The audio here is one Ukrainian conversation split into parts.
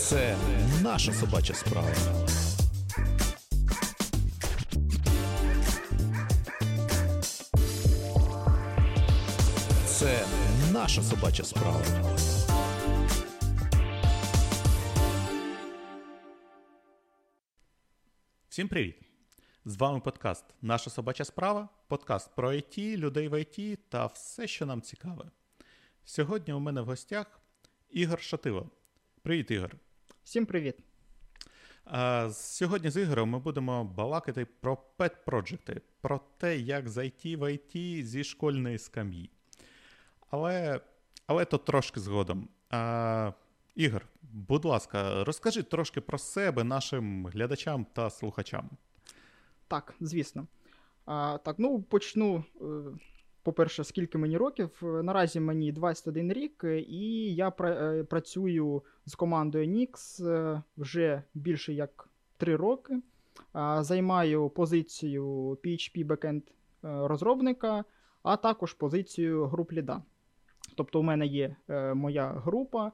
Це наша собача справа. Це наша собача справа. Всім привіт! З вами подкаст Наша собача справа, подкаст про ІТ, людей в ІТ та все, що нам цікаве. Сьогодні у мене в гостях Ігор Шатило. Привіт, Ігор. Всім привіт. Сьогодні з Ігорем ми будемо балакати про пет-проджекти, про те, як зайти в ІТ зі школьної скам'ї. Але але то трошки згодом. А, Ігор, будь ласка, розкажи трошки про себе нашим глядачам та слухачам. Так, звісно. А, Так, ну почну. Е, по-перше, скільки мені років. Наразі мені 21 рік, і я е, працюю з командою Nix е, вже більше як 3 роки. Займаю позицію PHP Backend розробника, а також позицію груп ліда. Тобто, у мене є моя група,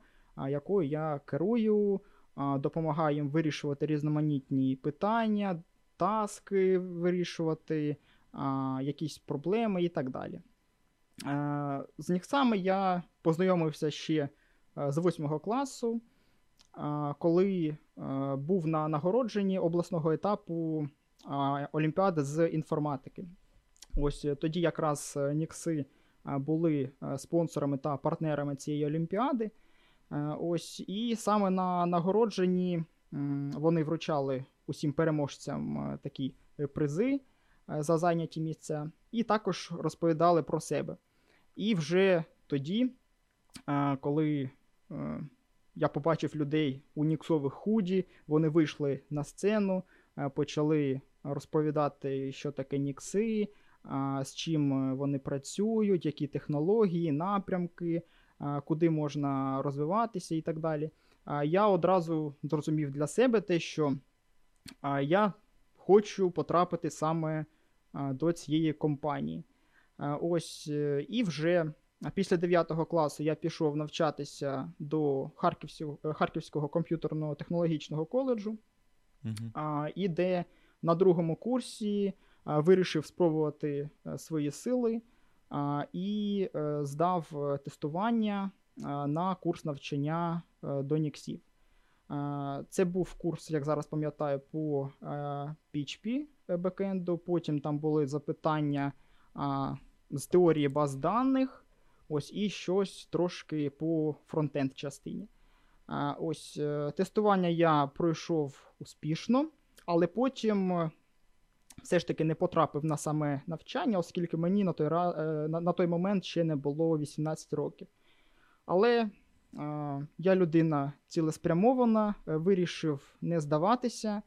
якою я керую, допомагаю їм вирішувати різноманітні питання, таски вирішувати, якісь проблеми і так далі. З Ніксами я познайомився ще з 8 класу, коли був на нагородженні обласного етапу Олімпіади з інформатики. Ось тоді якраз Нікси були спонсорами та партнерами цієї олімпіади. Ось, І саме на нагородженні вони вручали усім переможцям такі призи за зайняті місця, і також розповідали про себе. І вже тоді, коли я побачив людей у ніксових худі, вони вийшли на сцену, почали розповідати, що таке нікси, з чим вони працюють, які технології, напрямки, куди можна розвиватися і так далі. Я одразу зрозумів для себе те, що я хочу потрапити саме до цієї компанії. Ось е, І вже після 9 класу я пішов навчатися до Харківського е, Харківського комп'ютерного технологічного коледжу, uh і де на другому курсі вирішив спробувати е, свої сили і здав тестування на курс навчання до Ніксів. Це був курс, як зараз пам'ятаю, по PHP бекенду. Потім там були запитання з теорії баз даних. Ось і щось трошки по фронтенд частині. Ось е, Тестування я пройшов успішно, але потім е, все ж таки не потрапив на саме навчання, оскільки мені на той е, на, той момент ще не було 18 років. Але я людина цілеспрямована, вирішив не здаватися.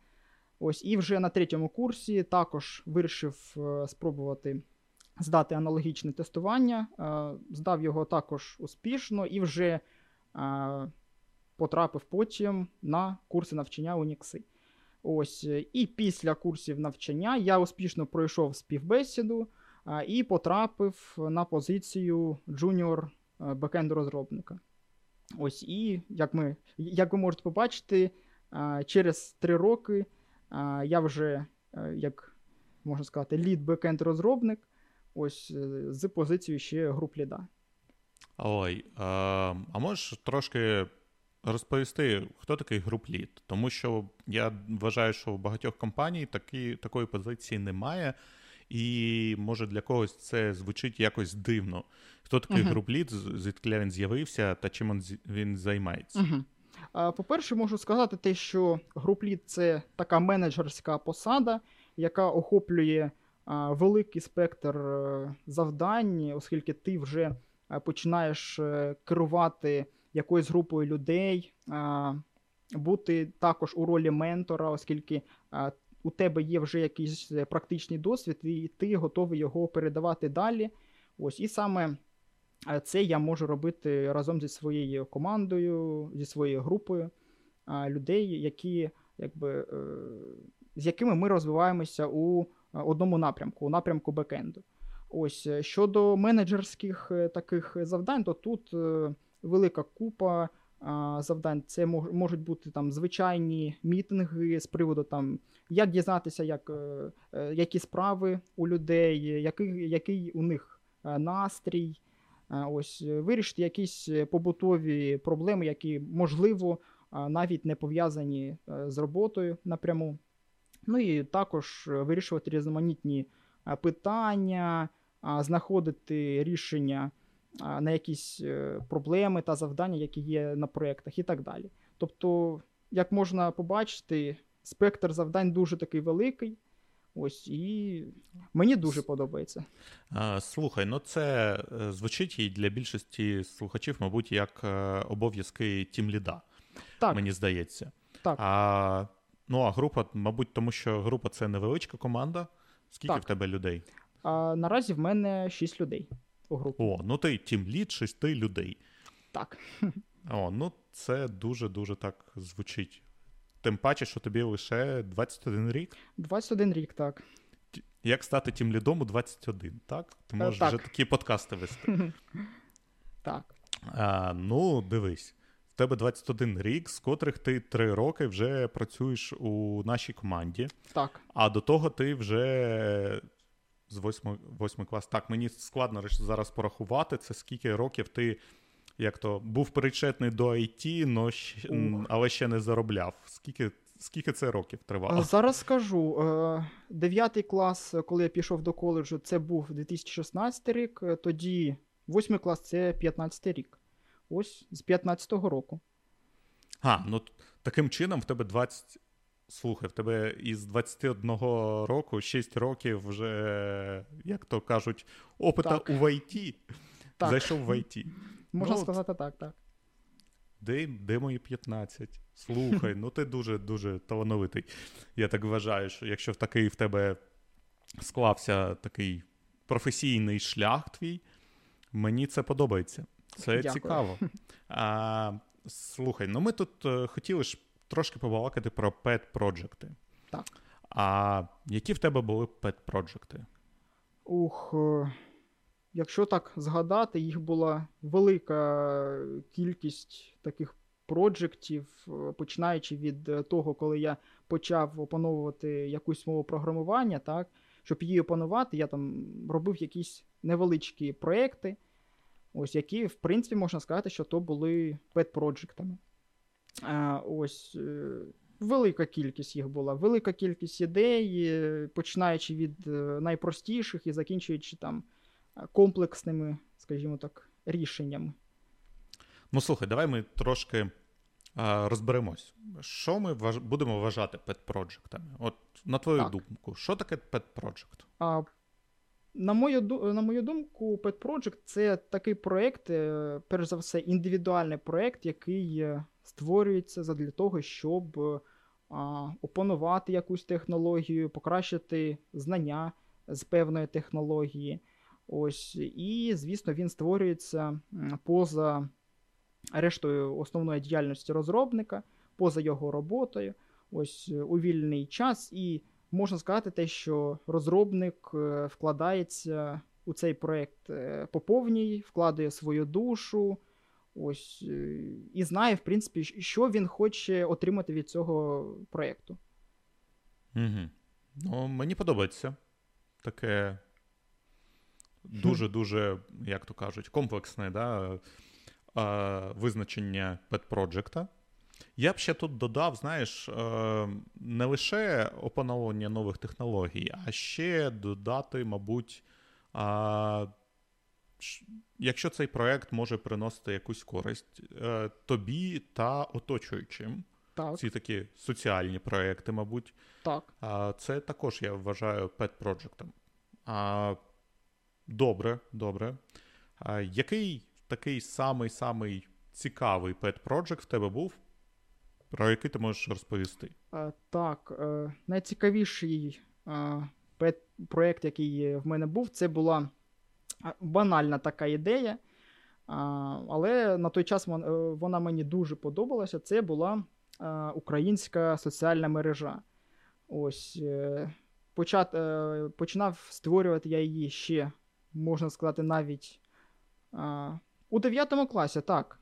Ось І вже на третьому курсі також вирішив спробувати здати аналогічне тестування, здав його також успішно і вже потрапив потім на курси навчання у. Ось, І після курсів навчання я успішно пройшов співбесіду і потрапив на позицію junior backend розробника. Ось, І як ми, як ви можете побачити, через три роки я вже, як можна сказати, lead backend розробник ось е, з позицією ще group lead а. Ой, а, а можеш трошки розповісти, хто такий груп лід? Тому що я вважаю, що в багатьох компаній такі, такої позиції немає. І може для когось це звучить якось дивно. Хто такий uh-huh. груп-лід, звідки він з'явився та чим він займається? Uh-huh. По-перше, можу сказати те, що груп-лід – це така менеджерська посада, яка охоплює великий спектр е, завдань, оскільки ти вже е, починаєш е, керувати якоюсь групою людей, бути також у ролі ментора, оскільки у тебе є вже якийсь практичний досвід, і ти готовий його передавати далі. Ось І саме це я можу робити разом зі своєю командою, зі своєю групою людей, які, якби, з якими ми розвиваємося у одному напрямку, у напрямку бекенду. Ось щодо менеджерських таких завдань, то тут велика купа завдань. Це можуть бути там звичайні мітинги з приводу там, як дізнатися, як, е, е, які справи у людей, який який у них е, настрій. Ось Вирішити якісь побутові проблеми, які, можливо, навіть не пов'язані з роботою напряму. Ну і також вирішувати різноманітні питання, знаходити рішення на якісь е, проблеми та завдання, які є на проєктах, і так далі. Тобто, як можна побачити, спектр завдань дуже такий великий. Ось і мені дуже подобається. Слухай, ну це е, звучить і для більшості слухачів, мабуть, як е, обов'язки тімліда. Так. Мені здається. Так. А, Ну, а група, мабуть, тому що група це невеличка команда. Скільки так. в тебе людей? А, Наразі в мене 6 людей у групі. О, ну ти тімлід шести людей. Так. О, ну це дуже-дуже так звучить. Тим паче, що тобі лише 21 рік. 21 рік, так. Як стати тім лідом у 21, так? Ти е, можеш так. вже такі подкасти вести. Так. А, Ну, дивись. В тебе 21 рік, з котрих ти 3 роки вже працюєш у нашій команді. Так. А до того ти вже з 8 8 клас. Так, мені складно зараз порахувати, це скільки років ти як то був причетний до IT, но, але ще не заробляв. Скільки скільки це років тривало? Зараз скажу. Е, дев'ятий клас, коли я пішов до коледжу, це був 2016 рік, е, тоді восьмий клас це 15 рік. Ось з 15-го року. А, ну таким чином в тебе 20 Слухай, в тебе із 21 року 6 років вже, як то кажуть, опита так. у ВайТі. Так. Зайшов в ІТ. Можна ну, сказати так, так. Де де мої 15? Слухай, ну ти дуже-дуже талановитий. Я так вважаю, що якщо в такий в тебе склався такий професійний шлях твій, мені це подобається. Це Дякую. цікаво. А, Слухай, ну ми тут е, хотіли ж трошки побалакати про пет-проджекти. Так. А які в тебе були пет-проджекти? Ух, е, якщо так згадати, їх була велика кількість таких проджектів, е, починаючи від того, коли я почав опановувати якусь мову програмування, так, щоб її опанувати, я там робив якісь невеличкі проекти, ось які, в принципі, можна сказати, що то були пет-проджектами. Ось е, велика кількість їх була, велика кількість ідей, е, починаючи від е, найпростіших і закінчуючи там комплексними, скажімо так, рішеннями. Ну, слухай, давай ми трошки а, розберемось. Що ми важ... будемо вважати пет-проджектами? От, на твою так. думку, що таке пет-проджект? А, на мою на мою думку, Pet Project це такий проєкт, перш за все, індивідуальний проєкт, який створюється для того, щоб а, опанувати якусь технологію, покращити знання з певної технології. Ось, І, звісно, він створюється поза рештою основної діяльності розробника, поза його роботою, ось у вільний час. І можна сказати, те, що розробник е, вкладається у цей проєкт е, по повній, вкладає свою душу. Ось е, і знає, в принципі, що він хоче отримати від цього проєкту. Угу. Ну, Мені подобається таке дуже-дуже, як то кажуть, комплексне да, визначення пет-проджекта. Я б ще тут додав, знаєш, е, не лише опановлення нових технологій, а ще додати, мабуть, якщо цей проект може приносити якусь користь е, тобі та оточуючим. Так. Ці такі соціальні проекти, мабуть. Так. Це також я вважаю pet-project ом. Добре, добре. Який такий самий-самий цікавий pet-project в тебе був, про який ти можеш розповісти? Так, е, найцікавіший pet-проект, який в мене був, це була банальна така ідея. Але на той час е, вона мені дуже подобалася. Це була українська соціальна мережа. Ось е, почат, е, починав створювати я її ще, можна сказати, навіть у 9 класі, так.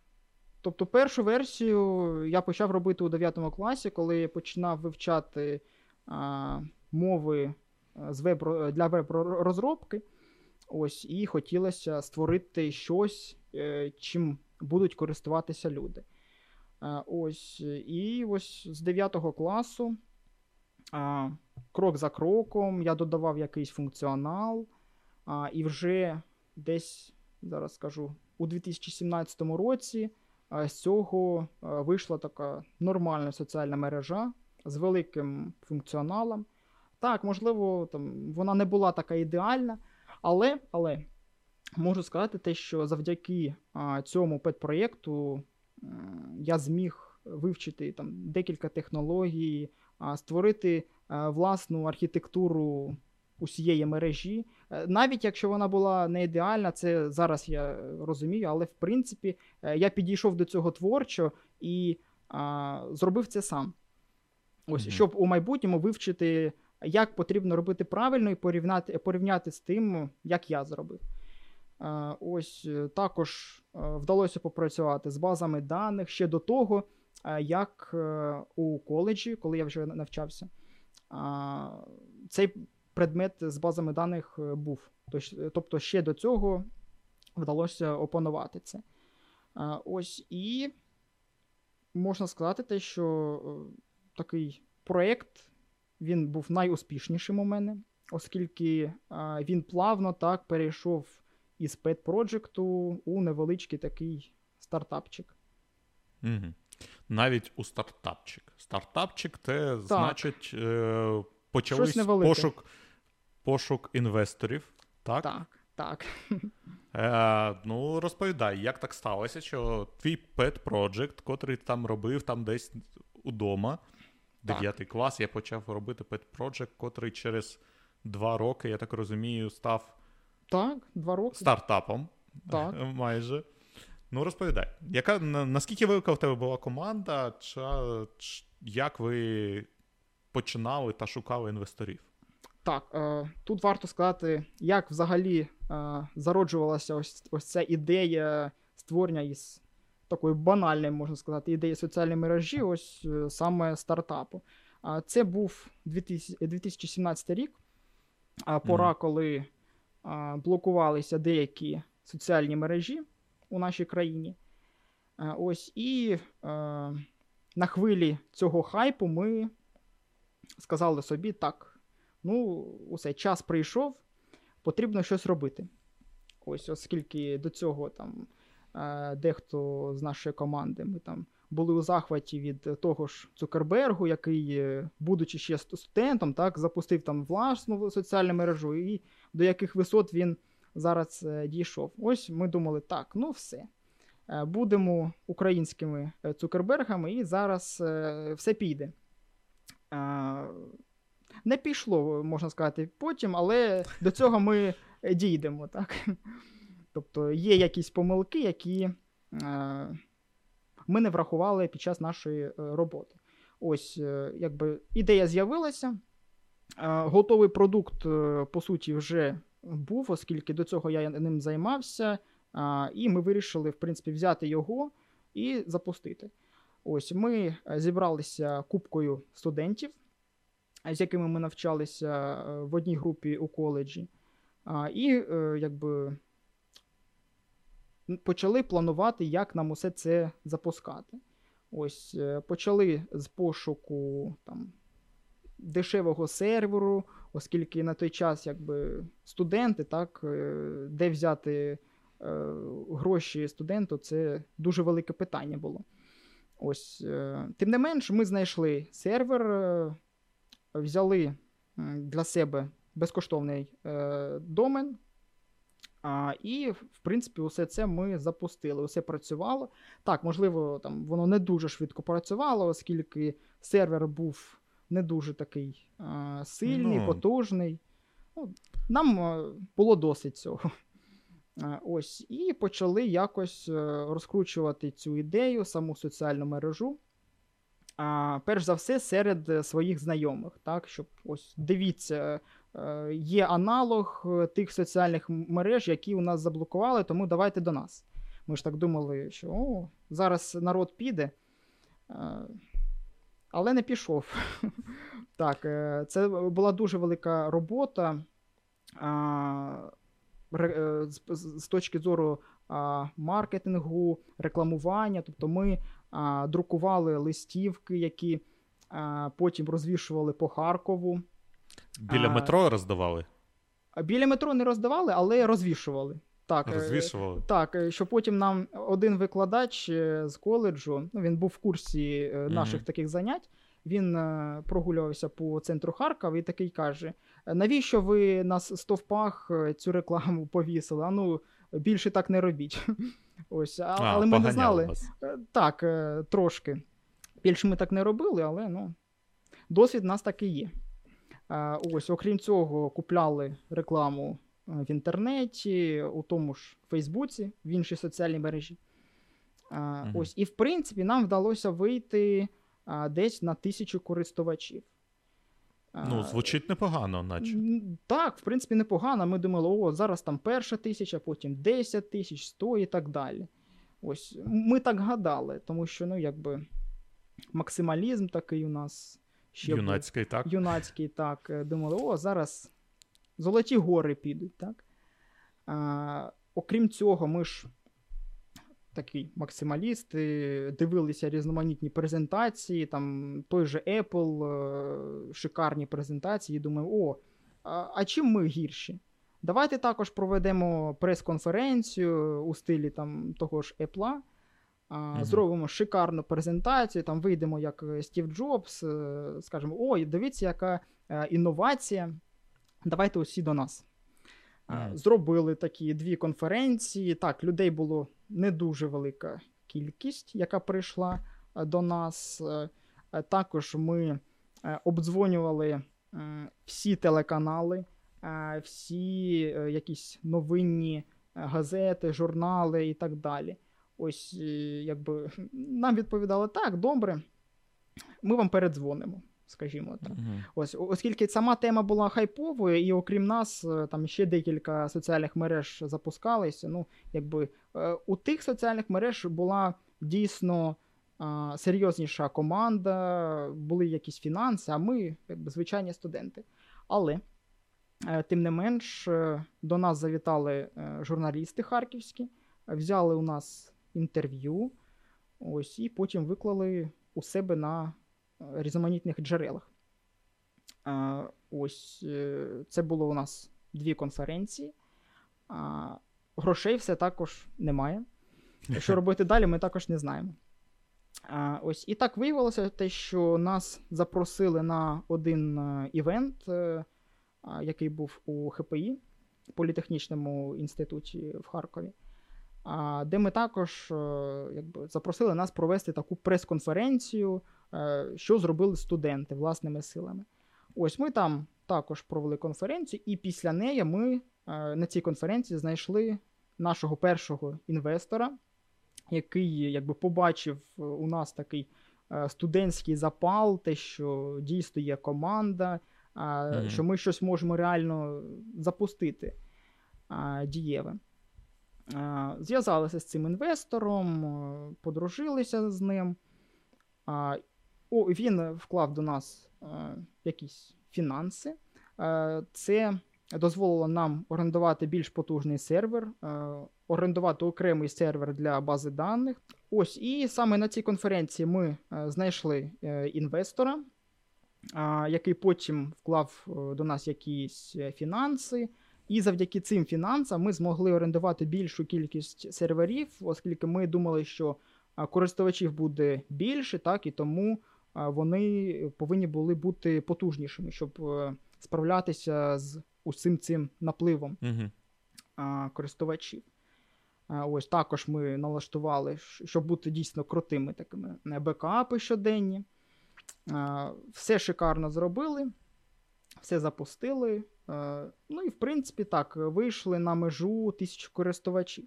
тобто, першу версію я почав робити у 9 класі, коли я починав вивчати а, мови з веб, для веб-розробки. Ось, І хотілося створити щось, е, чим будуть користуватися люди. Ось, І ось з 9 класу, крок за кроком, я додавав якийсь функціонал, і вже десь, зараз скажу, у 2017 році з цього вийшла така нормальна соціальна мережа з великим функціоналом. Так, можливо, там вона не була така ідеальна, але але можу сказати те, що завдяки а, цьому педпроєкту а, я зміг вивчити там декілька технологій, а, створити а, власну архітектуру усієї мережі. Е, навіть якщо вона була не ідеальна, це зараз я розумію, але в принципі е, я підійшов до цього творчо і а, зробив це сам. Ось, mm-hmm. щоб у майбутньому вивчити як потрібно робити правильно і порівняти порівняти з тим, як я зробив. Е, ось також вдалося попрацювати з базами даних ще до того, як у коледжі, коли я вже навчався, цей предмет з базами даних був. Тобто, ще до цього вдалося опанувати це. Ось і можна сказати, те, що такий проєкт він був найуспішнішим у мене, оскільки він плавно так перейшов із Pet Project у невеличкий такий стартапчик. Угу. Навіть у стартапчик. Стартапчик це так. значить е, почались пошук пошук інвесторів. Так, так. так. Е, Ну, розповідай, як так сталося, що твій Pet Project, котрий там робив там десь удома, Дев'ятий клас я почав робити Pet Project, котрий через два роки, я так розумію, став Так, два роки. стартапом. Так. Майже. Ну, розповідай, яка, наскільки велика в тебе була команда, чи, чи як ви починали та шукали інвесторів? Так, е, тут варто сказати, як взагалі е, зароджувалася ось ось ця ідея створення із такої банальної, можна сказати, ідеї соціальної мережі, ось е, саме стартапу. Це був 2017 рік, пора, коли блокувалися деякі соціальні мережі у нашій країні. Ось І на хвилі цього хайпу ми сказали собі, так, ну, усе, час прийшов, потрібно щось робити. Ось, Оскільки до цього там Е, дехто з нашої команди. Ми там були у захваті від того ж Цукербергу, який, е, будучи ще студентом, так, запустив там власну соціальну мережу, і до яких висот він зараз е, дійшов. Ось ми думали, так, ну все. Будемо українськими цукербергами, і зараз все піде. Не пішло, можна сказати, потім, але до цього ми дійдемо. так. Тобто є якісь помилки, які е, ми не врахували під час нашої е, роботи. Ось, е, якби ідея з'явилася. Готовий продукт, по суті, вже був, оскільки до цього я ним займався, і ми вирішили, в принципі, взяти його і запустити. Ось ми зібралися купкою студентів, з якими ми навчалися в одній групі у коледжі. І якби почали планувати, як нам усе це запускати. Ось, е, Почали з пошуку там, дешевого серверу, оскільки на той час якби, студенти, так, е, де взяти е, гроші студенту, це дуже велике питання було. Ось, е, Тим не менш, ми знайшли сервер, е, взяли для себе безкоштовний е, домен. А, І, в принципі, усе це ми запустили. Усе працювало. Так, можливо, там воно не дуже швидко працювало, оскільки сервер був не дуже такий а, сильний, ну... потужний. Ну, Нам а, було досить цього. А, ось, І почали якось розкручувати цю ідею, саму соціальну мережу. А, Перш за все, серед своїх знайомих. так, щоб ось Дивіться, Е, є аналог е, тих соціальних мереж, які у нас заблокували, тому давайте до нас. Ми ж так думали, що о, зараз народ піде. Е, але не пішов. Так, е, це була дуже велика робота. Е, з, точки зору маркетингу, рекламування. Тобто ми друкували листівки, які а, потім розвішували по Харкову. Біля А, метро роздавали? Біля метро не роздавали, але розвішували. Так, е, Розвішували. так, е, що потім нам один викладач е, з коледжу, ну він був в курсі наших Мгм. таких занять. Він прогулювався по центру Харкова і такий каже: навіщо ви на стовпах цю рекламу повісили? А ну більше так не робіть. Ось, а, А, але ми не знали. вас. Е, Так, е, трошки. Більше ми так не робили, але ну, досвід у нас такий є. Е, Ось, окрім цього, купляли рекламу в інтернеті, у тому ж Фейсбуці, в іншій соціальній мережі. Ось, і в принципі, нам вдалося вийти десь на тисячу користувачів. Ну, звучить непогано, наче. Так, в принципі, непогано. Ми думали, о, зараз там перша тисяча, потім 10 тисяч, 100 і так далі. Ось ми так гадали, тому що, ну, якби максималізм такий у нас ще був. Юнацький, так? юнацький, так. Думали, о, зараз золоті гори підуть, так. А, окрім цього, ми ж такий максималіст, дивилися різноманітні презентації, там той же Apple, е, шикарні презентації, і думаю, о, а, чим ми гірші? Давайте також проведемо прес-конференцію у стилі там, того ж Apple, а, Мгм. зробимо шикарну презентацію, там вийдемо як Стів Джобс, е, скажемо, ой, дивіться, яка е, інновація. Давайте усі до нас. Мгм. Зробили такі дві конференції. Так, людей було не дуже велика кількість, яка прийшла е, до нас. Е, е, Також ми обдзвонювали всі телеканали, всі якісь новинні газети, журнали і так далі. Ось, якби нам відповідали так, добре, ми вам передзвонимо, скажімо так. Мгм. Ось, оскільки сама тема була хайповою, і окрім нас, е, там ще декілька соціальних мереж запускалися. Ну, якби е, у тих соціальних мереж була дійсно а, серйозніша команда, були якісь фінанси, а ми, якби звичайні студенти. Але, е, тим не менш, до нас завітали журналісти харківські, взяли у нас інтерв'ю, ось, і потім виклали у себе на різноманітних джерелах. Ось е, це було у нас дві конференції. Грошей все також немає. Що робити далі, ми також не знаємо. А, ось і так виявилося те, що нас запросили на один е, івент, е, який був у ХПІ, політехнічному інституті в Харкові. Де ми також якби, запросили нас провести таку прес-конференцію, що зробили студенти власними силами. Ось ми там також провели конференцію, і після неї ми е, на цій конференції знайшли нашого першого інвестора, який якби побачив е, у нас такий е, студентський запал, те, що дійсно є команда, що ми щось можемо реально запустити дієве. Зв'язалися з цим інвестором, е, подружилися з ним. О, він вклав до нас е, якісь фінанси. Е, Це дозволило нам орендувати більш потужний сервер, е, орендувати окремий сервер для бази даних. Ось, і саме на цій конференції ми е, знайшли е, інвестора, який потім вклав е, до нас якісь е, фінанси. І завдяки цим фінансам ми змогли орендувати більшу кількість серверів, оскільки ми думали, що користувачів буде більше, так і тому вони повинні були бути потужнішими, щоб е, справлятися з усім цим напливом а, користувачів. Ось також ми налаштували, щоб бути дійсно крутими такими е, бекапи щоденні. Все шикарно зробили, все запустили. Ну і в принципі так, вийшли на межу тисячу користувачів.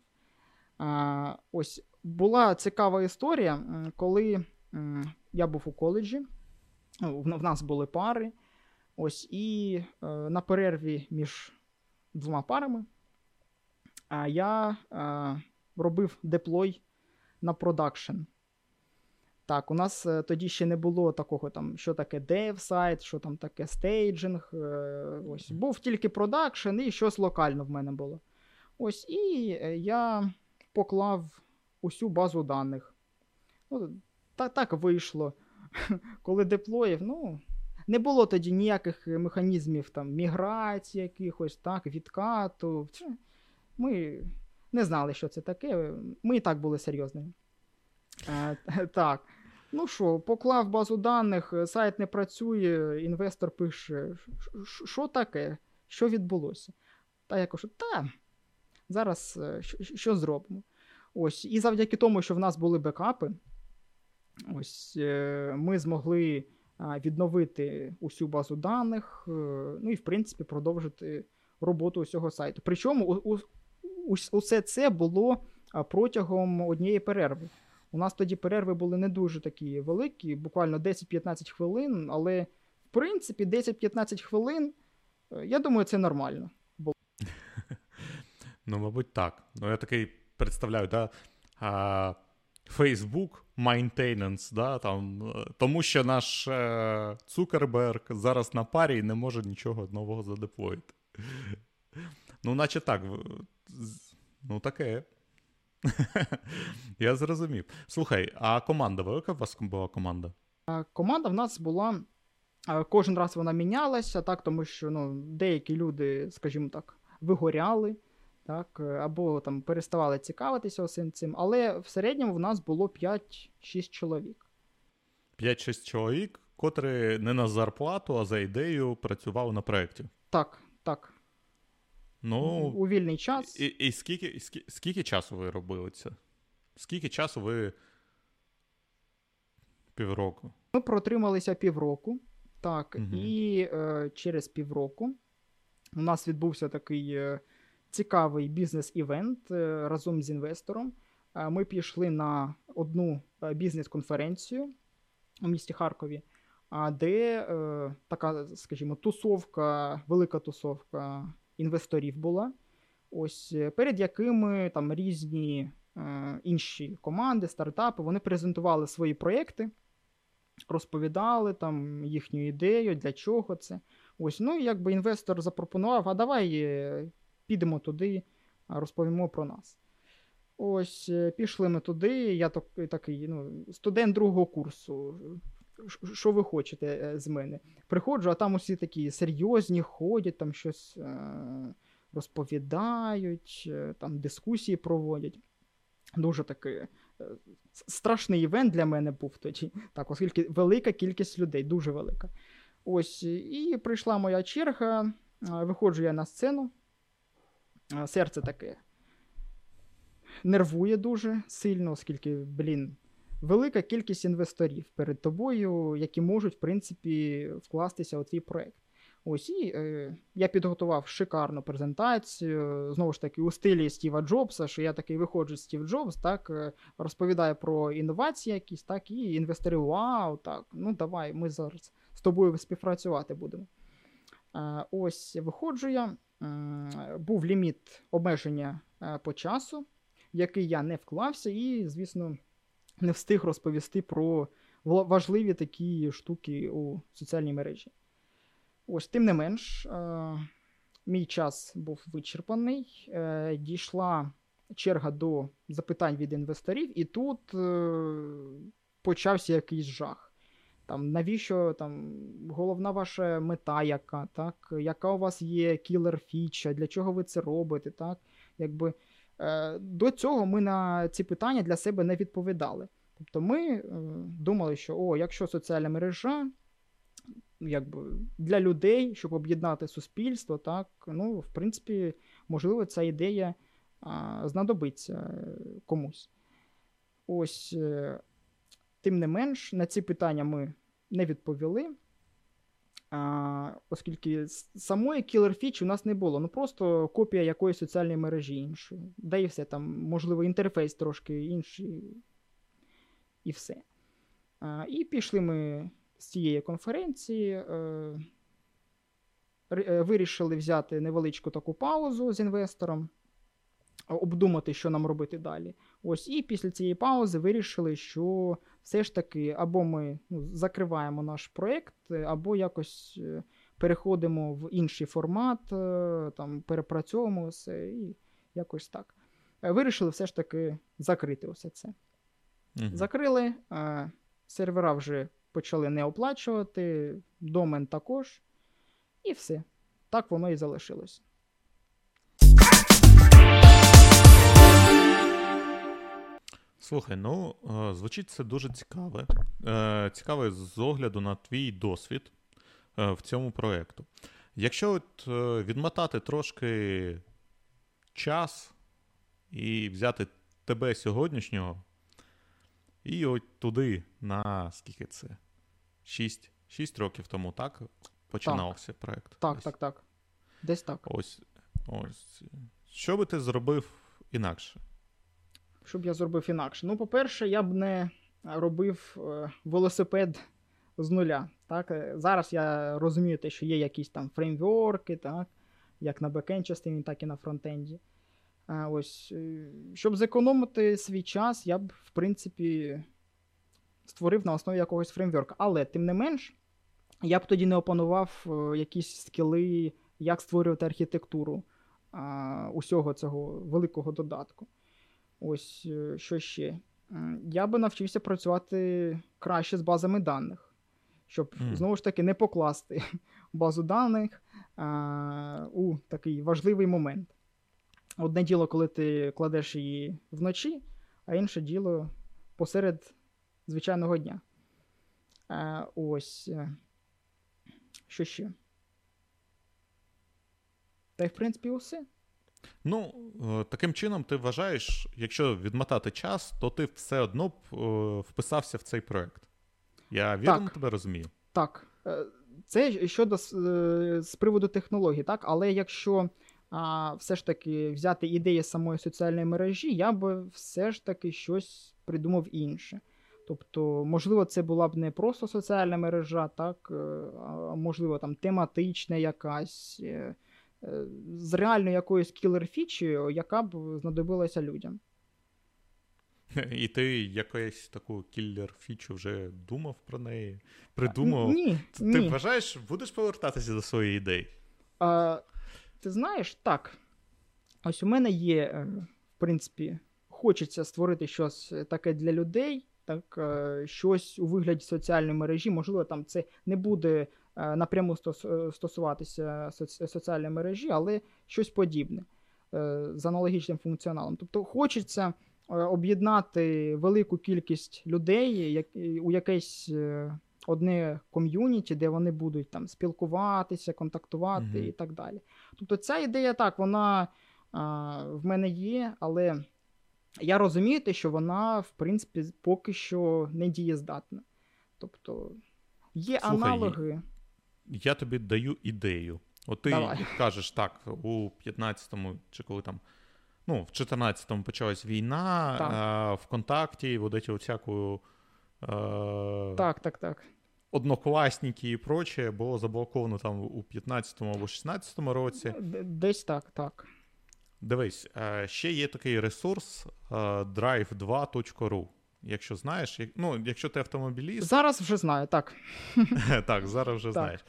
Ось була цікава історія, коли я був у коледжі, ну, в, нас були пари. Ось і е, на перерві між двома парами я е, робив деплой на production. Так, у нас е, тоді ще не було такого, там, що таке dev сайт, що там таке staging. Ось. Був тільки production і щось локально в мене було. Ось, І я поклав усю базу даних. Ну, Так так вийшло. Коли деплоїв, ну, не було тоді ніяких механізмів там, міграції якихось, так, відкату. Ми не знали, що це таке. Ми і так були серйозними. А, Так. Ну що, поклав базу даних, сайт не працює, інвестор пише, що таке? Що відбулося? Та я кажу, та, зараз е, що зробимо? Ось, І завдяки тому, що в нас були бекапи, ось е, ми змогли відновити усю базу даних, е, ну і, в принципі, продовжити роботу усього сайту. Причому у, у, усе це було протягом однієї перерви. У нас тоді перерви були не дуже такі великі, буквально 10-15 хвилин, але в принципі 10-15 хвилин, е, я думаю, це нормально. було. Ну, мабуть, так. Ну, я такий представляю, да? А, Facebook maintenance, да, там, е, тому що наш е, Цукерберг зараз на парі і не може нічого нового задеплоїти. Ну, наче так. Ну, таке. Я зрозумів. Слухай, а команда, велика у вас була команда? Команда в нас була. Кожен раз вона мінялася, так, тому що ну, деякі люди, скажімо так, вигоряли, так, або там переставали цікавитися усім цим. Але в середньому в нас було 5-6 чоловік. 5-6 чоловік, котрі не на зарплату, а за ідею працювали на проєкті. Так, так. Ну, у вільний час. І і скільки і скільки, скільки часу ви робили це? Скільки часу ви півроку? Ми протрималися півроку. Так, угу. і е, через півроку у нас відбувся такий е, цікавий бізнес-івент е, разом з інвестором. Е, ми пішли на одну е, бізнес-конференцію у місті Харкові, де така, скажімо, тусовка, велика тусовка інвесторів була, ось перед якими там різні е, інші команди, стартапи вони презентували свої проєкти, розповідали там їхню ідею, для чого це. Ось, Ну якби інвестор запропонував, а давай підемо туди, розповімо про нас. Ось, е, пішли ми туди. Я такий ну, студент другого курсу. Що ви хочете з мене? Приходжу, а там усі такі серйозні ходять, там щось розповідають, е, там дискусії проводять. Дуже такий е, страшний івент для мене був тоді, так, оскільки велика кількість людей, дуже велика. Ось, І прийшла моя черга, виходжу я на сцену. Серце таке нервує дуже сильно, оскільки, блін, велика кількість інвесторів перед тобою, які можуть, в принципі, вкластися у твій проект. Ось і е, я підготував шикарну презентацію. Знову ж таки, у стилі Стіва Джобса, що я такий виходжу з Стів Джобс, так е, розповідаю про інновації якісь, так, і інвестори, вау, так, ну давай, ми зараз з тобою співпрацювати будемо. Е, ось виходжу я. Був ліміт обмеження е, по часу, в який я не вклався, і, звісно, не встиг розповісти про важливі такі штуки у соціальній мережі. Ось, тим не менш, е, мій час був вичерпаний. Е, дійшла черга до запитань від інвесторів, і тут почався якийсь жах. Там, Навіщо там, головна ваша мета, яка, так? яка у вас є кілер фіча, для чого ви це робите? так? Якби, е, До цього ми на ці питання для себе не відповідали. Тобто ми е, думали, що о, якщо соціальна мережа якби для людей, щоб об'єднати суспільство, так, ну, в принципі, можливо, ця ідея а, знадобиться е, комусь. Ось, е, тим не менш, на ці питання ми не відповіли. А, Оскільки самої Killer Feature у нас не було. Ну просто копія якоїсь соціальної мережі іншої. Да і все там, можливо, інтерфейс трошки інший. І все. А, І пішли ми з цієї конференції е, е, вирішили взяти невеличку таку паузу з інвестором. Обдумати, що нам робити далі. Ось і після цієї паузи вирішили, що все ж таки або ми ну, закриваємо наш проєкт, або якось е, переходимо в інший формат, е, там перепрацьовуємо все і якось так. Е, Вирішили все ж таки закрити усе це. Мгм. Закрили, е, сервера вже почали не оплачувати, домен також, і все. Так воно і залишилось. Слухай, ну е, звучить це дуже цікаве. Е, Цікаве з огляду на твій досвід е, в цьому проєкту. Якщо от відмотати трошки час і взяти тебе сьогоднішнього, і от туди на скільки це? 6, 6 років тому, так? Починався проєкт. Так, Ось. так, так. Десь так. Ось, ось. Що би ти зробив інакше? Щоб я зробив інакше. Ну, по-перше, я б не робив е, велосипед з нуля. Так? Е, Зараз я розумію те, що є якісь там фреймворки, так? як на бекенд частині, так і на фронтенді. Ось, е, щоб зекономити свій час, я б, в принципі, створив на основі якогось фреймворка. Але, тим не менш, я б тоді не опанував якісь скіли, як створювати архітектуру усього цього великого додатку. Ось е, що ще. Я би навчився працювати краще з базами даних, щоб Мгм. знову ж таки не покласти базу даних а, у такий важливий момент. Одне діло, коли ти кладеш її вночі, а інше діло посеред звичайного дня. А, ось. е, Що ще? Та й в принципі усе. Ну, е, таким чином, ти вважаєш, якщо відмотати час, то ти все одно б е, вписався в цей проект. Я вірно Так. тебе розумію. Так, е, це щодо з приводу технологій, так, але якщо а, все ж таки взяти ідеї самої соціальної мережі, я би все ж таки щось придумав інше. Тобто, можливо, це була б не просто соціальна мережа, так, а можливо, там тематична якась, з реально якоюсь кілер-фічею, яка б знадобилася людям. І ти якусь таку кіллер фічу вже думав про неї, придумав. Ні, Ти ні. вважаєш, будеш повертатися до своєї ідеї? А, ти знаєш, так. Ось у мене є, е, в принципі, хочеться створити щось таке для людей, так, е, щось у вигляді соціальної мережі. Можливо, там це не буде напряму е, стосуватися соці- соціальної мережі, але щось подібне е, з аналогічним функціоналом. Тобто, хочеться е, об'єднати велику кількість людей у якесь. е, Одне ком'юніті, де вони будуть там спілкуватися, контактувати Мгм. і так далі. Тобто ця ідея так, вона в мене є, але я розумію те, що вона, в принципі, поки що не дієздатна. Тобто є Слухай, аналоги. Я тобі даю ідею. От ти Давай. кажеш так, у 15-му, чи коли там. Ну, в 14-му почалась війна, а, ВКонтакті, вот эти всяку. Е, Так, так, так. однокласники і прочее було заблоковано там у 15-му або 16-му році. Десь так, так. Дивись, е, ще є такий ресурс е, drive2.ru. Якщо знаєш, як- ну, якщо ти автомобіліст, Зараз вже знаю, так. так, зараз вже Так. знаєш.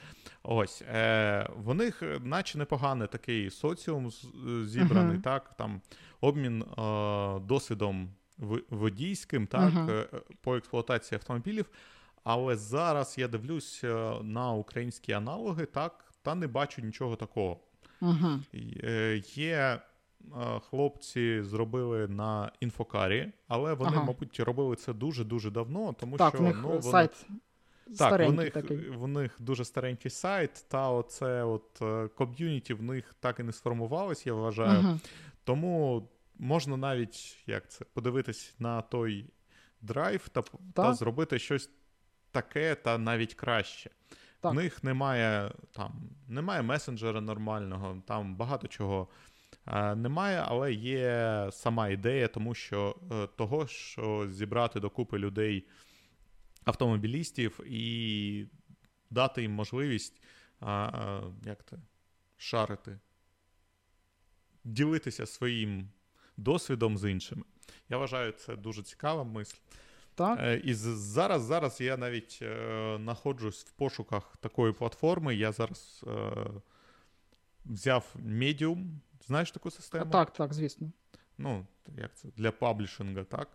Ось, е, в них, е, наче непоганий такий соціум е, зібраний, Мгм. так, там обмін е, досвідом водійським, так, е, по експлуатації автомобілів. Але зараз я дивлюсь на українські аналоги, так, та не бачу нічого такого. Угу. Е, Є хлопці зробили на інфокарі, але вони, Ага. мабуть, робили це дуже-дуже давно, тому Так, що них ну, е, вони... сайт Так, в них, такий. в них дуже старенький сайт, та оце от е, ком'юніті в них так і не сформувалось, я вважаю. Угу. Тому можна навіть як це подивитись на той драйв та, та зробити щось таке, та навіть краще. Так. В них немає там, немає месенджера нормального, там багато чого е, немає, але є сама ідея, тому що е, того, що зібрати докупи людей, автомобілістів і дати їм можливість а, як це, шарити, ділитися своїм досвідом з іншими. Я вважаю, це дуже цікава мисль. Так. Е, І зараз, зараз я навіть е, знаходжусь в пошуках такої платформи. Я зараз е, взяв Medium. Знаєш таку систему? Так, так, звісно. Ну, як це? Для паблішинга, так.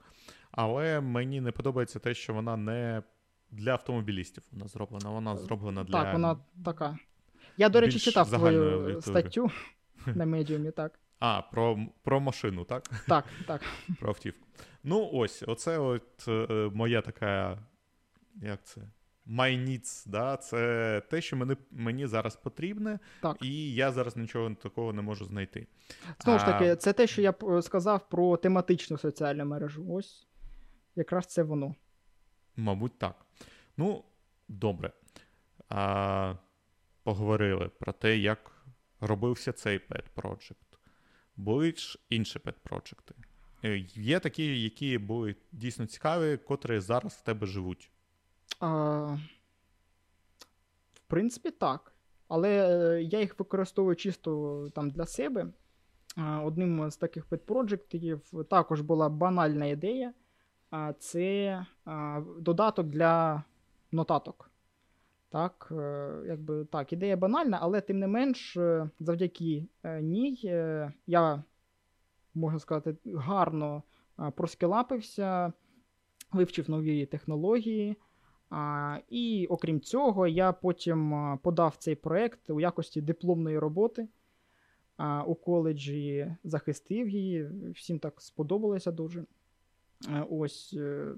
Але мені не подобається те, що вона не для автомобілістів вона зроблена. Вона зроблена для. Так, вона така. Я, до речі, читав твою статтю на медіумі, так. А, про, про машину, так? Так, так. Про автівку. Ну, ось, оце от е, моя така. Як це? My needs, да? це те, що мені, мені зараз потрібне, Так. і я зараз нічого такого не можу знайти. Знову ж таки, це те, що я е, сказав про тематичну соціальну мережу. Ось якраз це воно. Мабуть, так. Ну, добре. А, поговорили про те, як робився цей pet project. Були ж інші pet проджекти. Є такі, які були дійсно цікаві, котрі зараз в тебе живуть. А, в принципі, так. Але е, я їх використовую чисто там для себе. Одним з таких пет-проджектів також була банальна ідея. Це додаток для нотаток. Так, е, якби так, ідея банальна, але тим не менш, е, завдяки ній я, можна сказати, гарно а, проскілапився, вивчив нові технології. А, і окрім цього, я потім подав цей проект у якості дипломної роботи а, у коледжі, захистив її. Всім так сподобалося дуже. Е, Ось е,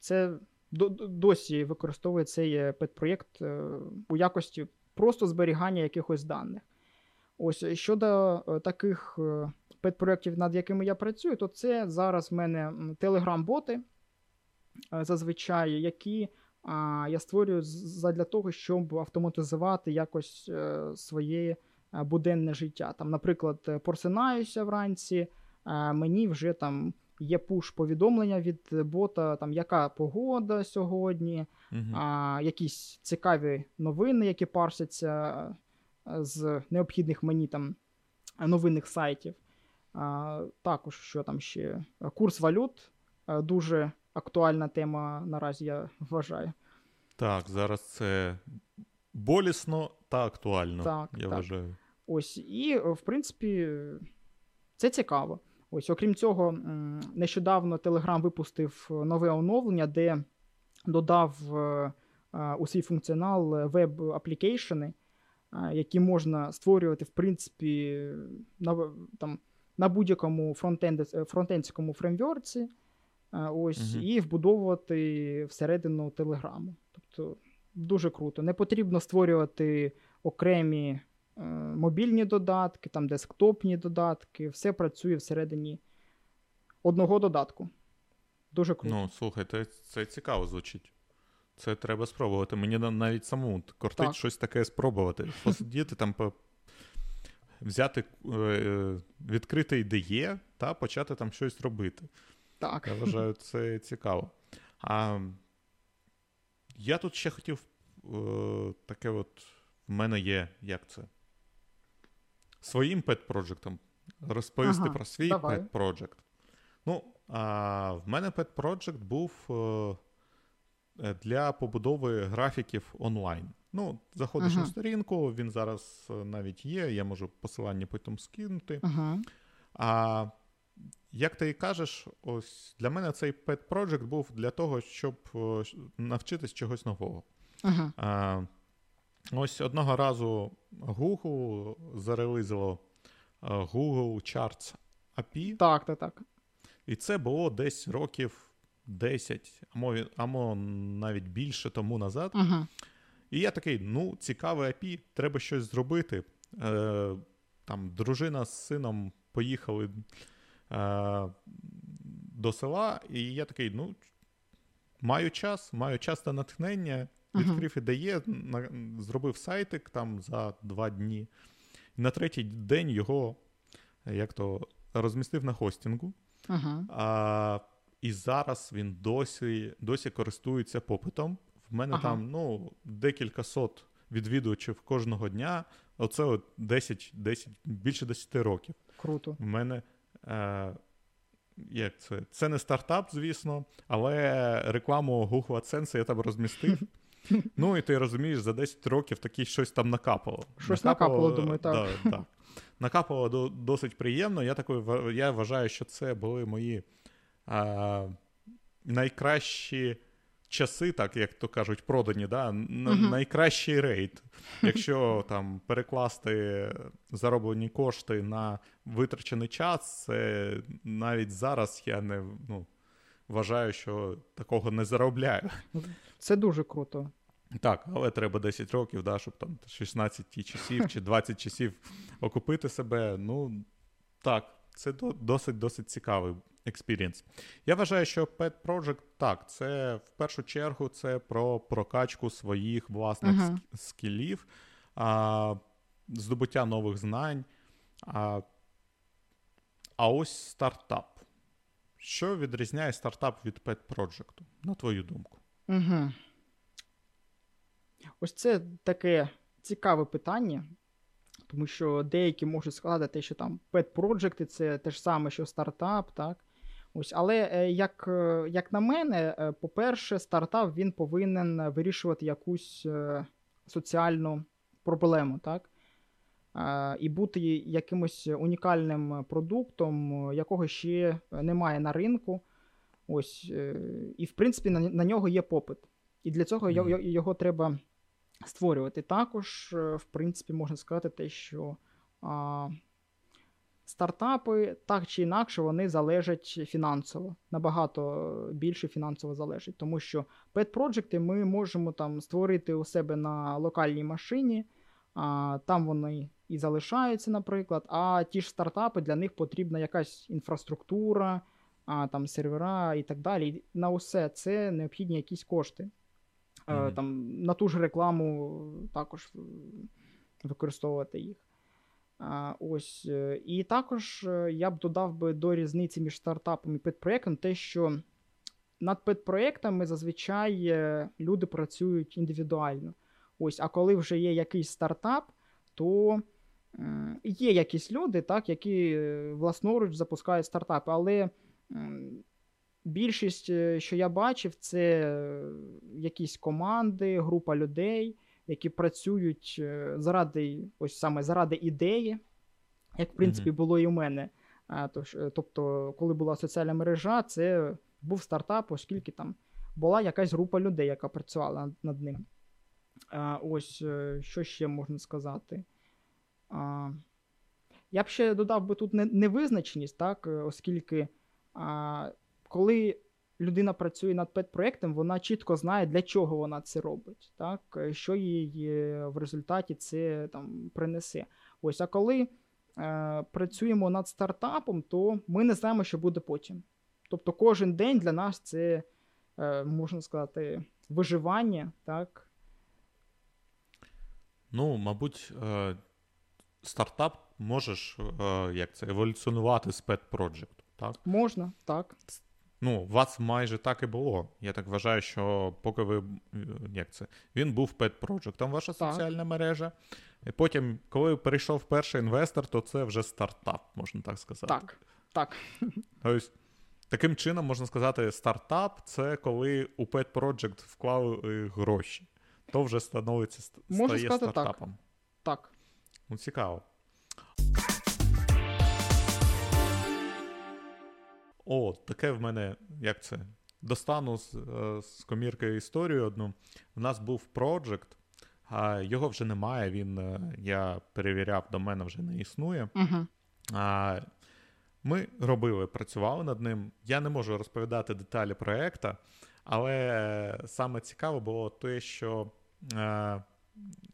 це до- до- досі використовує цей е, педпроєкт е, у якості просто зберігання якихось даних. Ось щодо таких педпроєктів, над якими я працюю, то це зараз в мене телеграм-боти, зазвичай, які я створюю задля того, щоб автоматизувати якось е, своє е, буденне життя. Там, наприклад, е, просинаюся вранці, е, мені вже там є пуш-повідомлення від бота, там, яка погода сьогодні, а, якісь цікаві новини, які парсяться е, з необхідних мені там новинних сайтів. А, також що там ще? Курс валют. е, Дуже актуальна тема наразі, я вважаю. Так, зараз це болісно та актуально, Так, я так. вважаю. Ось, і, в принципі, це цікаво. Ось, окрім цього, нещодавно Telegram випустив нове оновлення, де додав е, е, у свій функціонал веб-аплікейшени, е, які можна створювати, в принципі, на, там, на будь-якому фронтендському фреймворці, ось, Мгм. і вбудовувати всередину Телеграму. Тобто дуже круто. Не потрібно створювати окремі е, мобільні додатки, там десктопні додатки, все працює всередині одного додатку. Дуже круто. Ну, слухайте, це цікаво звучить. Це треба спробувати. Мені навіть самому кортить Так. щось таке спробувати. Посидіти там, по... взяти, е, відкрити IDE та почати там щось робити. Так. Я вважаю, це цікаво. А я тут ще хотів е, таке от. В мене є, як це? Своїм pet-project ом розповісти Ага, про свій давай. pet-project. Ну, а в мене pet-project був е, е, для побудови графіків онлайн. Ну, заходиш Ага. на сторінку, він зараз е, навіть є, я можу посилання потім скинути. Ага. А як ти і кажеш, ось для мене цей pet project був для того, щоб е, навчитись чогось нового. Ага. А, ось одного разу Google зарелизило е, Google Charts API, Так, так, так. і це було десь років 10, або, навіть більше тому назад. Ага. І я такий: ну, цікаве API, треба щось зробити. Е, там дружина з сином поїхали до села, і я такий: ну, маю час, маю час та натхнення. Відкрив ідеє, на, зробив сайтик там за два дні. На третій день його як то розмістив на хостингу. Ага. А, і зараз він досі, досі користується попитом. В мене Ага. там ну, декілька сот відвідувачів кожного дня. Оце от 10, 10, більше 10 років. Круто. В мене Е, як це? Це не стартап, звісно, але рекламу Google AdSense я там розмістив. Ну, і ти розумієш, за 10 років таке щось там накапало. Щось накапало, думаю, так. Да, да. Накапало до, досить приємно. Я такою, я вважаю, що це були мої а, найкращі часи, так як то кажуть, продані, да? Н- Мгм. найкращий рейд. Якщо там перекласти зароблені кошти на витрачений час, це навіть зараз я не ну, вважаю, що такого не заробляю. Це дуже круто. Так, але треба 10 років, да, щоб там 16 часів чи 20 часів окупити себе. Ну так, це до- досить досить цікавий experience. Я вважаю, що Pet Project так, це в першу чергу це про прокачку своїх власних ск- скілів, а, здобуття нових знань. А, а ось стартап. Що відрізняє стартап від Pet Project, на твою думку? Угу. Ось це таке цікаве питання, тому що деякі можуть сказати, що там pet project це те ж саме, що стартап, так? Ось, але е, як, е, як на мене, е, по-перше, стартап він повинен вирішувати якусь соціальну проблему, так? І бути якимось унікальним продуктом, якого ще немає на ринку. Ось, і в принципі на, на нього є попит. І для цього його, Мгм. його треба створювати. Також, в принципі, можна сказати те, що а, стартапи так чи інакше вони залежать фінансово, набагато більше фінансово залежать. Тому що pet проджекти ми можемо там створити у себе на локальній машині, а, там вони і залишаються, наприклад. А ті ж стартапи для них потрібна якась інфраструктура, а, там сервера і так далі. І на усе це необхідні якісь кошти. Е, Мгм. Там, на ту ж рекламу також е, використовувати їх. Ось. е, І також е, я б додав би до різниці між стартапом і педпроєктом те, що над педпроєктами зазвичай е, люди працюють індивідуально. Ось, а коли вже є якийсь стартап, то є якісь люди, так, які власноруч запускають стартапи, але більшість, що я бачив, це якісь команди, група людей, які працюють е, заради, ось саме заради ідеї, як в принципі було і у мене. Е, тобто, коли була соціальна мережа, це був стартап, оскільки там була якась група людей, яка працювала над, ним. Ось е, що ще можна сказати. Я б ще додав би тут не- невизначеність, так, оскільки коли людина працює над педпроектом, вона чітко знає, для чого вона це робить, так, е, що їй е, в результаті це там принесе. Ось, а коли е, працюємо над стартапом, то ми не знаємо, що буде потім. Тобто кожен день для нас це, е, можна сказати, виживання, так. Ну, мабуть, е, стартап можеш е, як це, еволюціонувати з Pet Project, так? Можна, так. Ну, у вас майже так і було. Я так вважаю, що поки ви. е, Як це? Він був Pet Project, там ваша Так. соціальна мережа. І потім, коли перейшов перший інвестор, то це вже стартап, можна так сказати. Так. Так. Тобто, таким чином можна сказати, стартап це коли у Pet Project вклали е, гроші. То вже становиться стає сказати так. Так. Ну, цікаво. О, таке в мене, як це? Достану з, е, з комірки історію одну. У нас був проджект, а його вже немає. Він, е, я перевіряв, до мене вже не існує. Угу. А, ми робили, працювали над ним. Я не можу розповідати деталі проєкта, але е, саме цікаве було те, що е,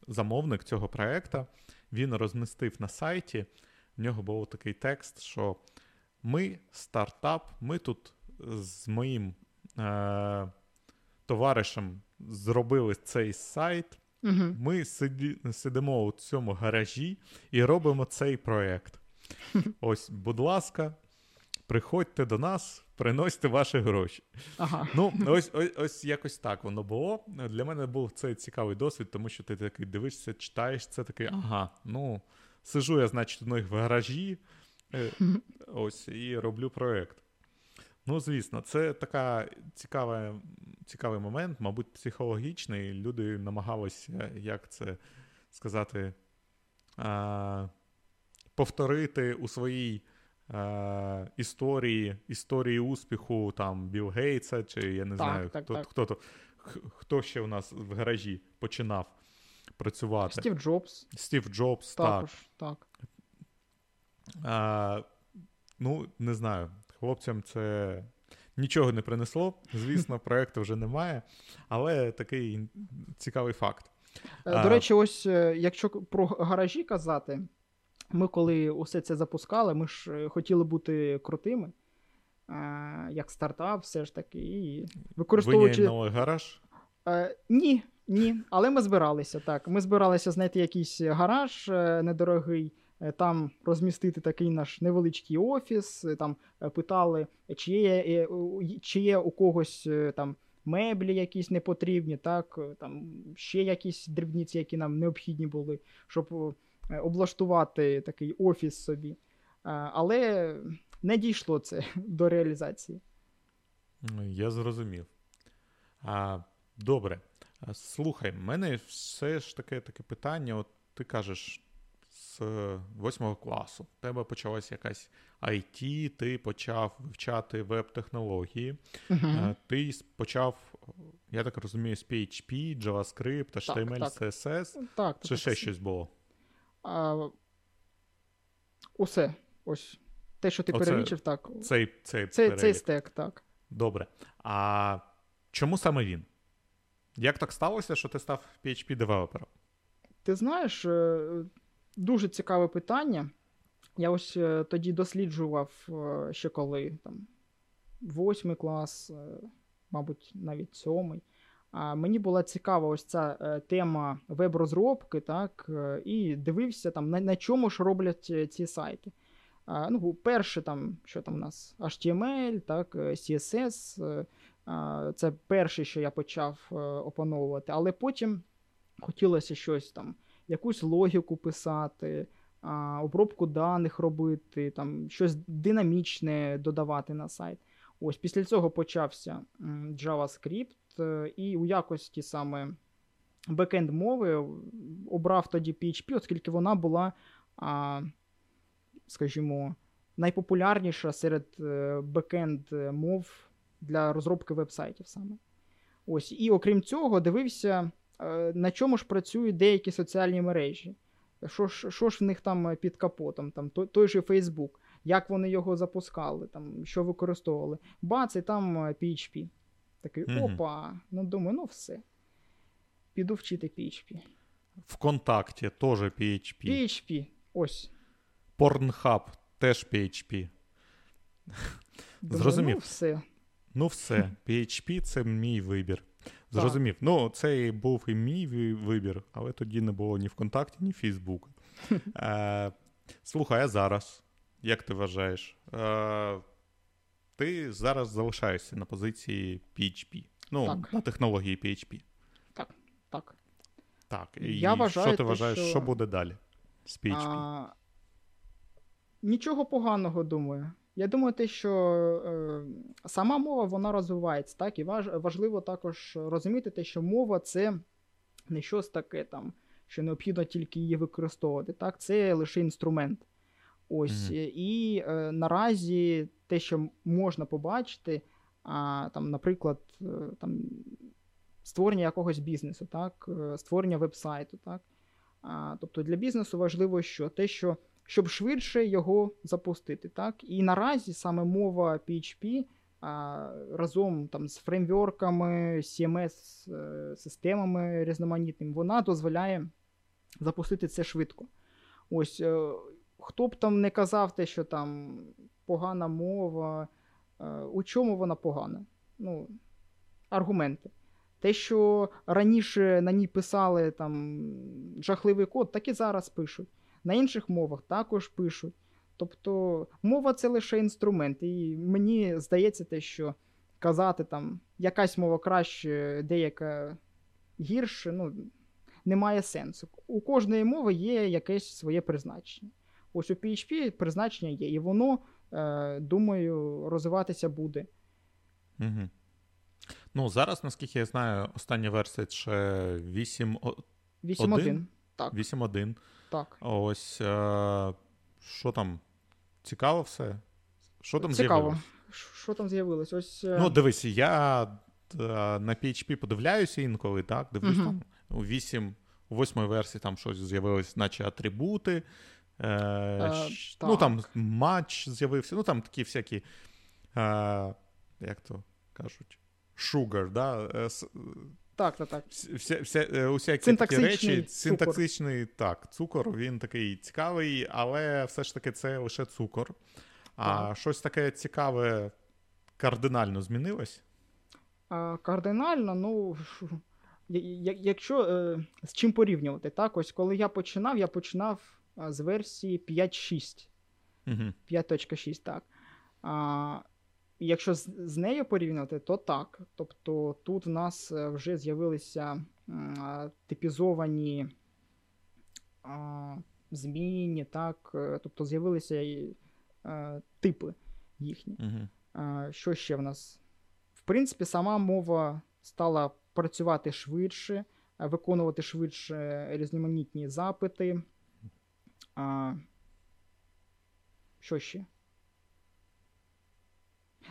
замовник цього проєкта він розмістив на сайті. В нього був такий текст, що ми стартап, ми тут з моїм е, товаришем зробили цей сайт. Угу. Ми сиді, сидимо у цьому гаражі і робимо цей проєкт. Ось, будь ласка, приходьте до нас, приносьте ваші гроші. Ага. Ну, ось, ось, ось якось так воно було. Для мене був цей цікавий досвід, тому що ти такий дивишся, читаєш це такий, ага, ну, сижу я, значить, у них в гаражі, ось і роблю проєкт. Ну, звісно, це така цікава, цікавий момент, мабуть, психологічний. Люди намагалися, як це сказати, а, повторити у своїй а, історії історії успіху там Білл Гейтса, чи я не Так, знаю, так, хто, так. хто то. х- Хто ще у нас в гаражі починав працювати? Стів Джобс Стів Джобс, так. також. Так. А, ну, не знаю. Хлопцям це нічого не принесло. Звісно, проекту вже немає, але такий цікавий факт. Е, До речі, ось е, якщо про гаражі казати, ми коли усе це запускали, ми ж е, хотіли бути крутими, як стартап, все ж таки, і використовуючи. Винайнули гараж. Ні, ні, але ми збиралися так. Ми збиралися знайти якийсь гараж недорогий, там розмістити такий наш невеличкий офіс. е, Там е, питали, чи є, е, чи є у когось е, там меблі якісь непотрібні, так, е, там ще якісь дрібниці, які нам необхідні були, щоб е, облаштувати такий офіс собі. Е, Але не дійшло це до реалізації. Ну, Я зрозумів. А, добре. Слухай, в мене все ж таке таке питання. От ти кажеш, з восьмого класу в тебе почалась якась IT, ти почав вивчати веб-технології. Е, Ти почав, я так розумію, з PHP, JavaScript, HTML, так. CSS, Так, чи так, ще так. щось було? А, усе. Ось. Те, що ти Оце перелічив, так. Цей, цей, Це, цей стек, так. Добре. А чому саме він? Як так сталося, що ти став PHP-девелопером? Ти знаєш, е, дуже цікаве питання. Я ось е, тоді досліджував е, ще коли там восьмий клас, е, мабуть, навіть сьомий. Мені була цікава ось ця тема веб-розробки, так, і дивився там, на, на чому ж роблять ці сайти. Ну, перше, там, що там у нас HTML, так, CSS. Це перше, що я почав опановувати, але потім хотілося щось там, якусь логіку писати, а, обробку даних робити, там, щось динамічне додавати на сайт. Ось після цього почався JavaScript, е, і у якості саме бекенд мови обрав тоді PHP, оскільки вона була, а, скажімо, найпопулярніша серед е, бекенд мов для розробки вебсайтів саме. Ось, і окрім цього, дивився, е, на чому ж працюють деякі соціальні мережі. Що ж, що ж в них там під капотом, там той, той же Facebook, як вони його запускали, там, що використовували. Бац, і там е, PHP. Такий, Мгм. опа, ну думаю, ну все. Піду вчити PHP. ВКонтакті теж PHP. PHP, ось. Pornhub теж PHP. Думаю, Зрозумів. Ну, все. Ну, все, PHP це мій вибір. Зрозумів. Ну, це і був і мій вибір, але тоді не було ні ВКонтакті, ні Фейсбука. Е, слухай, а зараз, як ти вважаєш? Е, ти зараз залишаєшся на позиції PHP. Ну, Так. на технології PHP. Так. Так. І Я вважаю, що ти вважаєш, що- що буде далі з PHP? А, нічого поганого думаю. Я думаю, те, що е, сама мова вона розвивається, так, і важ, важливо також розуміти те, що мова це не щось таке там, що необхідно тільки її використовувати. Так, це лише інструмент. Ось. Мгм. І е, наразі те, що можна побачити, а, там, наприклад, е, там, створення якогось бізнесу, так, е, створення вебсайту, так. А, тобто для бізнесу важливо що? Те, що щоб швидше його запустити. Так? І наразі саме мова PHP а, разом там, з фреймворками, CMS-системами різноманітними, вона дозволяє запустити це швидко. Ось е, хто б там не казав те, що там погана мова, е, у чому вона погана? Ну, аргументи. Те, що раніше на ній писали там жахливий код, так і зараз пишуть. На інших мовах також пишуть. Тобто мова це лише інструмент. І мені здається, те, що казати там якась мова краще, деяка гірше, ну, немає сенсу. У кожної мови є якесь своє призначення. Ось у PHP призначення є, і воно, е, думаю, розвиватися буде. Угу. Ну, зараз, наскільки я знаю, остання версія ще 8, 8.1. Так, 8.1. так. Ось е, що там? Цікаво все? Що там Цікаво. з'явилось? Що там з'явилось? Ось. е, Ну, дивись, я е, на PHP подивляюся інколи, так? Дивлюсь Мгм. там у 8, у 8 версії там щось з'явилось, наче атрибути. Е, щ- ну, так. там матч з'явився, ну там такі всякі, е, як то кажуть, sugar, да? Так, так, так. Вся, вся, е, усякі такі речі, цукор. синтаксичний так, цукор, він такий цікавий, але все ж таки це лише цукор. А Так. щось таке цікаве кардинально змінилось. А, кардинально, ну. Якщо е, з чим порівнювати, так, ось коли я починав, я починав з версії 5.6. Угу. 5.6, так. А, якщо з, з нею порівняти, то так. Тобто тут в нас е, вже з'явилися типізовані а, змінні, так, е, тобто з'явилися і, е, типи їхні. Угу. А, що ще в нас? В принципі, сама мова стала працювати швидше, виконувати швидше різноманітні запити. А, що ще?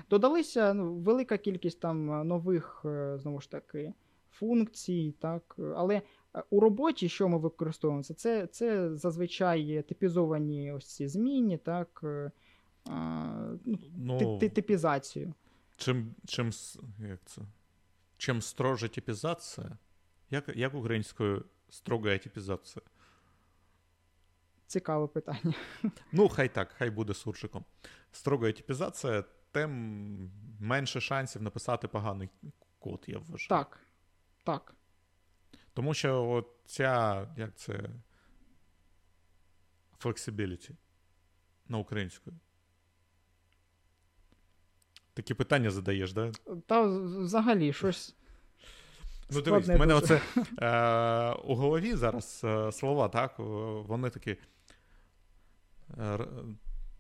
Додалися ну, велика кількість там е, нових, е, знову ж таки, функцій, так. е, Але у роботі, що ми використовуємо, це, це, це зазвичай типізовані ось ці змінні, так. ну, Ну, ти- ти- типізацію. чим, чим, як це? чим строже типізація, як, як українською строга типізація? Цікаве питання. Ну, хай так, хай буде суржиком. Строга типізація, тим менше шансів написати поганий код, я вважаю. Так. Так. Тому що от ця, як це. Flexibility на українською. Такі питання задаєш, да? Та взагалі щось. Ну, дивись, в мене дуже. оце е, у голові зараз е, слова, так, вони такі. Е,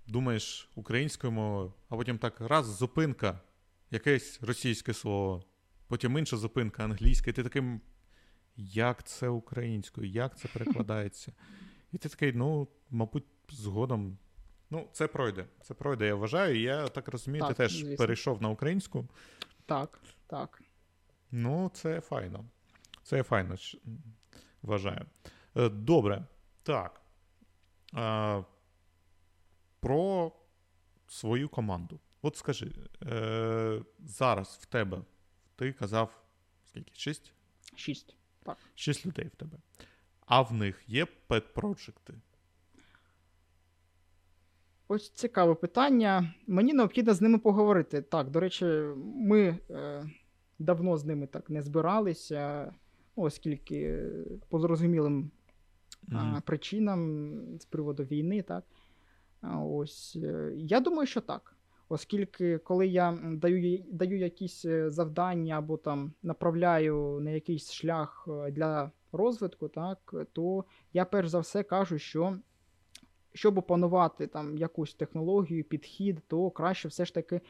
думаєш українською мовою, а потім так раз зупинка, якесь російське слово, потім інша зупинка англійська, і ти таким. Як це українською, як це перекладається? І ти такий, ну, мабуть, згодом. Ну, це пройде. Це пройде, я вважаю. Я так розумію, ти теж звісно. перейшов на українську. Так, так. Ну, це файно. Це файно, вважаю. Е, Добре. Так. Про свою команду. От скажи, е, зараз в тебе, ти казав, скільки? Шість? Шість. Так. Шість людей в тебе. А в них є пет-проджекти? Ось цікаве питання. Мені необхідно з ними поговорити. Так, до речі, ми е, давно з ними так не збиралися, оскільки по зрозумілим а, причинам з приводу війни, так. Ось е, я думаю, що так. Оскільки, коли я даю, даю якісь е, завдання або там направляю на якийсь шлях е, для розвитку, так, то я перш за все кажу, що щоб опанувати там якусь технологію, підхід, то краще все ж таки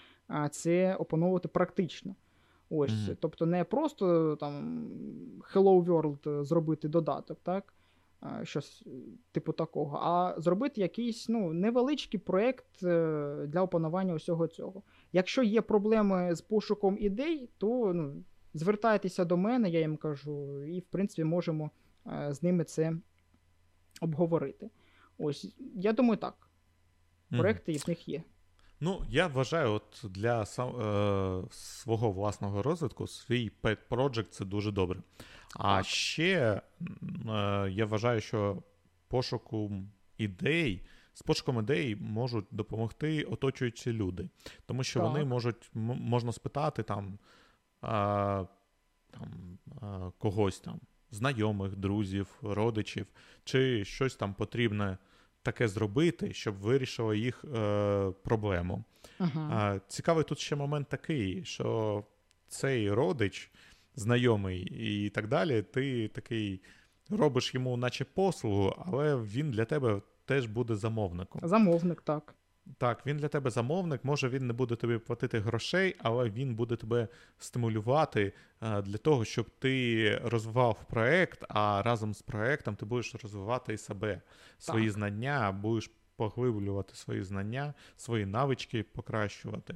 це опановувати практично. Ось, Мгм. тобто не просто там Hello World зробити додаток, так? А, Щось е, типу такого, а зробити якийсь ну, невеличкий проєкт е, для опанування усього цього. Якщо є проблеми з пошуком ідей, то ну, звертайтеся до мене, я їм кажу, і в принципі можемо е, з ними це обговорити. Ось, я думаю, так. Проекти в них є. Ну, я вважаю, от для сам, е, свого власного розвитку свій pet project це дуже добре. А Так. ще е, я вважаю, що пошуку ідей, з пошуком ідей можуть допомогти оточуючі люди. Тому що вони можуть, м- можна спитати там, а, там а, когось там, знайомих, друзів, родичів, чи щось там потрібне таке зробити, щоб вирішило їх е, проблему. Ага. А, цікавий тут ще момент такий, що цей родич, знайомий і так далі, ти такий робиш йому, наче послугу, але він для тебе теж буде замовником. Замовник, так. Так, він для тебе замовник, може він не буде тобі платити грошей, але він буде тебе стимулювати е, для того, щоб ти розвивав проект, а разом з проектом ти будеш розвивати і себе, свої Так. знання, будеш поглиблювати свої знання, свої навички покращувати.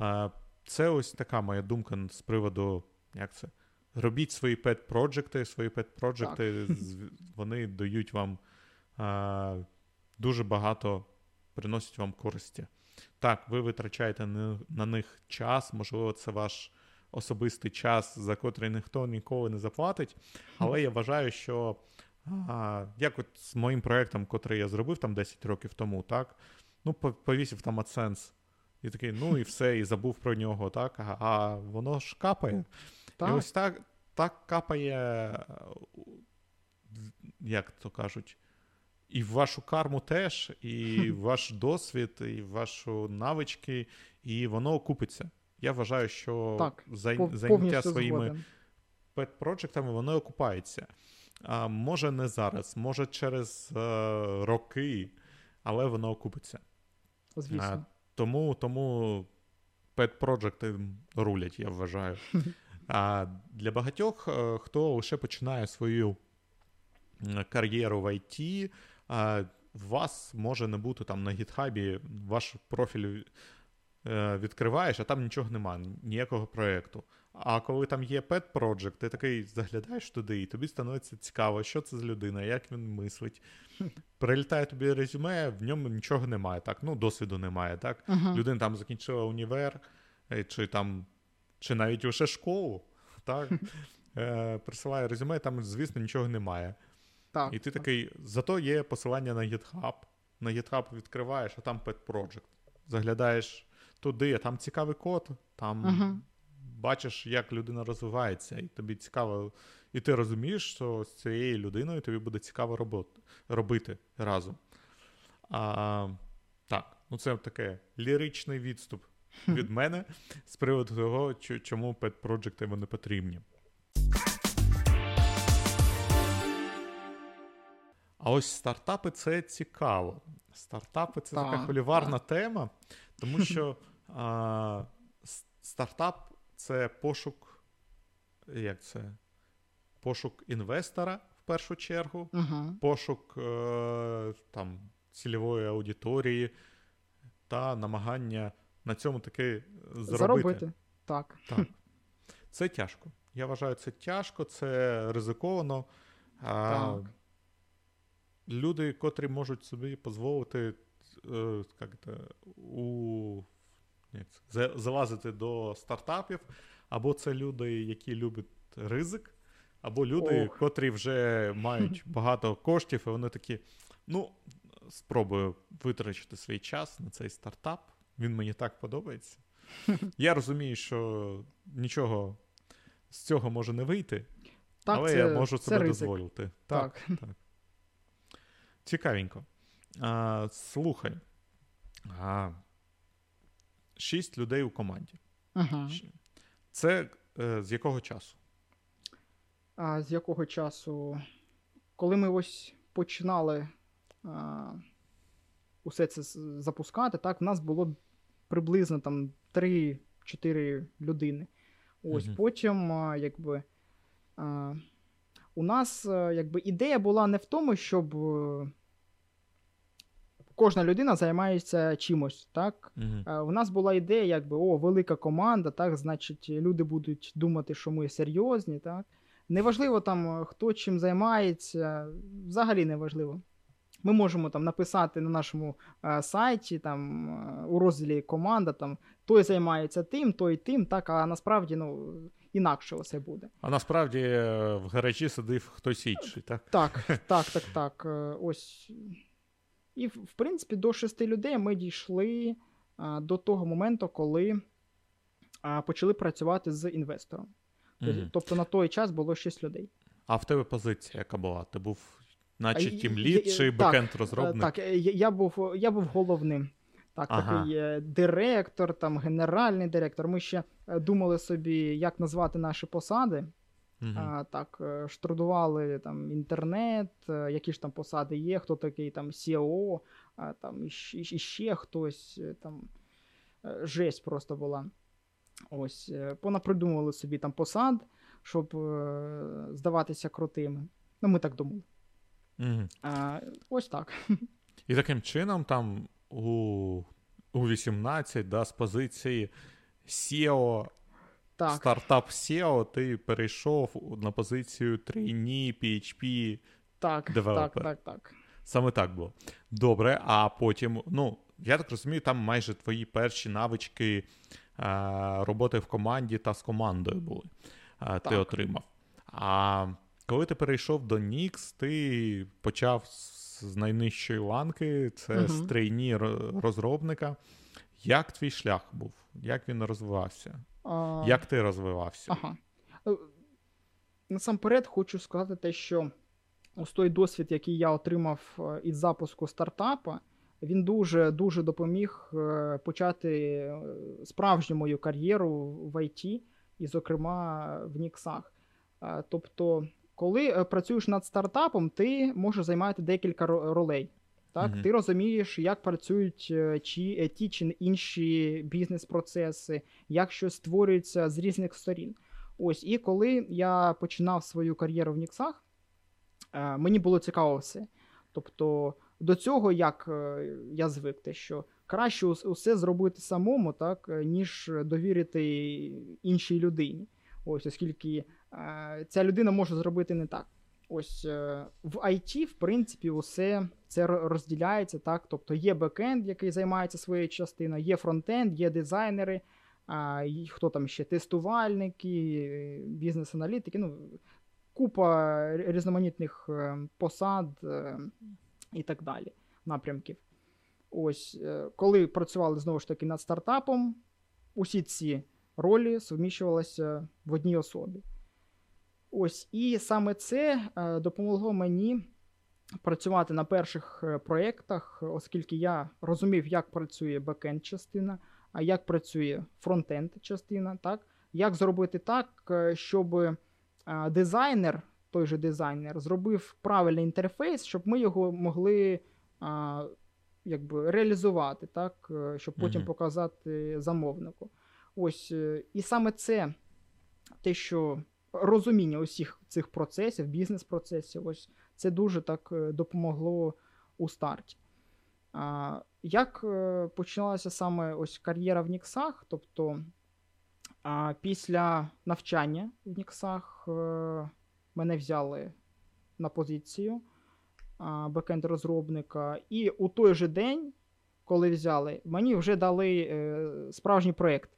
Е, Це ось така моя думка з приводу, як це? Робіть свої пет-проджекти, свої пет-проджекти, вони дають вам е, дуже багато приносять вам користі. Так, ви витрачаєте на, них час, можливо, це ваш особистий час, за котрий ніхто ніколи не заплатить. Але я вважаю, що а, як от з моїм проєктом, котрий я зробив там 10 років тому, так, ну, по- повісив там AdSense. І такий, ну і все, і забув про нього, так, а, а воно ж капає. Так. І ось так, так капає, е, як то кажуть, і в вашу карму теж, і в ваш досвід, і в ваші навички, і воно окупиться. Я вважаю, що Так, зай... Пов- своїми пет-проджектами, воно окупається. А, може не зараз, може через е, роки, але воно окупиться. Звісно. Тому, тому пет-проджекти рулять, я вважаю. А для багатьох, е, хто лише починає свою кар'єру в IT, а, в вас може не бути там на гітхабі, ваш профіль е, відкриваєш, а там нічого немає, ніякого проєкту. А коли там є pet project, ти такий заглядаєш туди, і тобі становиться цікаво, що це за людина, як він мислить. Прилітає тобі резюме, в ньому нічого немає, так, ну, досвіду немає, так. Ага. Людина там закінчила універ, е, чи там, чи навіть лише школу, так. Е, присилає резюме, там, звісно, нічого немає. Так, І ти так. такий, зато є посилання на GitHub. На GitHub відкриваєш, а там Pet Project. Заглядаєш туди, а там цікавий код, там Ага. бачиш, як людина розвивається, і тобі цікаво. І ти розумієш, що з цією людиною тобі буде цікаво робот, робити разом. А, так, ну це таке ліричний відступ від мене з приводу того, чому Pet Project вони потрібні. А ось стартапи це цікаво. Стартапи це така Так, тема, тому що а, стартап це пошук, як це? Пошук інвестора в першу чергу, Ага. пошук е, там, цільової аудиторії та намагання на цьому таки заробити. Заробити. Так. Так. Це тяжко. Я вважаю, це тяжко, це ризиковано. А, Так. Люди, котрі можуть собі дозволити е, у, це, залазити до стартапів, або це люди, які люблять ризик, або люди, Ох. котрі вже мають багато коштів, і вони такі, ну, спробую витрачити свій час на цей стартап. Він мені так подобається. Я розумію, що нічого з цього може не вийти, Так, але це, я можу це себе ризик. дозволити. Так, Так. так. Цікавенько. А, слухай. А, шість людей у команді. Ага. Це е, з якого часу? А з якого часу? Коли ми ось починали а, усе це запускати, так, в нас було приблизно там 3-4 людини. Ось Мгм. потім, якби. А, у нас якби ідея була не в тому, щоб е, кожна людина займається чимось, так? Е, У нас була ідея, якби о, велика команда, так, значить, люди будуть думати, що ми серйозні, так. Неважливо там, хто чим займається, взагалі неважливо. Ми можемо там написати на нашому е, сайті, там е, у розділі команда, там той займається тим, той тим, так, а насправді ну, інакше все буде. А насправді е, в гаражі сидив хтось інший, так? Так, так, так, так. е, Ось. І, в принципі, до шести людей ми дійшли до того моменту, коли почали працювати з інвестором. Тобто-. Тобто на той час було шість людей. А в тебе позиція яка була? Ти був, наче А, тім я- лід я- чи Е, розробник? Так, е, я, я, був, я був головним. Так, Ага. такий е, директор, там, генеральний директор. Ми ще е, думали собі, як назвати наші посади. А, так, е, штрудували там інтернет, е, які ж там посади є, хто такий там SEO, а, там іще, іще хтось е, там е, жесть просто була. Ось, е, понапридумували собі там посад, щоб е, здаватися крутими. Ну, ми так думали. Мгм. А, ось так. І таким чином, там у, у 18, да, з позиції SEO, Так, стартап SEO, ти перейшов на позицію трейні, PHP. так, так, так, так. Саме так було. Добре, а потім, ну, я так розумію, там майже твої перші навички е, роботи в команді та з командою були. Е, ти Так. отримав. А коли ти перейшов до Nix, ти почав з найнижчої ланки, це Мгм. з трейні розробника. Як твій шлях був? Як він розвивався? А, Як ти розвивався? Ага. Е, Насамперед хочу сказати те, що ось той досвід, який я отримав е, із запуску стартапа, він дуже дуже допоміг е, почати справжню мою кар'єру в IT, і, зокрема, в Ніксах. Тобто, коли е, працюєш над стартапом, ти можеш займати декілька ролей. Так, Мгм. ти розумієш, як працюють е, чи, е, ті чи інші бізнес-процеси, як щось створюється з різних сторін. Ось, і коли я починав свою кар'єру в Ніксах, мені було цікаво все. Тобто, до цього як я звик, те, що краще усе зробити самому, так, ніж довірити іншій людині. Ось, оскільки ця людина може зробити не так. Ось е, в IT, в принципі, усе це розділяється так. Тобто є бекенд, який займається своєю частиною, є фронтенд, є дизайнери, хто там ще тестувальники, е, бізнес-аналітики, ну, купа різноманітних е, посад е, і так далі, напрямків. Ось, е, коли працювали знову ж таки над стартапом, усі ці ролі суміщувалися в одній особі. Ось, і саме це е, допомогло мені працювати на перших е, проєктах, оскільки я розумів, як працює бекенд частина, а як працює фронтенд частина, так? Як зробити так, е, щоб дизайнер, той же дизайнер, зробив правильний інтерфейс, щоб ми його могли якби, реалізувати, так? щоб потім Мгм. показати замовнику. Ось, і саме це те, що розуміння усіх цих процесів, бізнес-процесів, ось це дуже так е, допомогло у старті. А, як е, починалася саме ось кар'єра в Ніксах? Тобто а, після навчання в Ніксах е, мене взяли на позицію а, бекенд-розробника, і у той же день, коли взяли, мені вже дали справжній проєкт.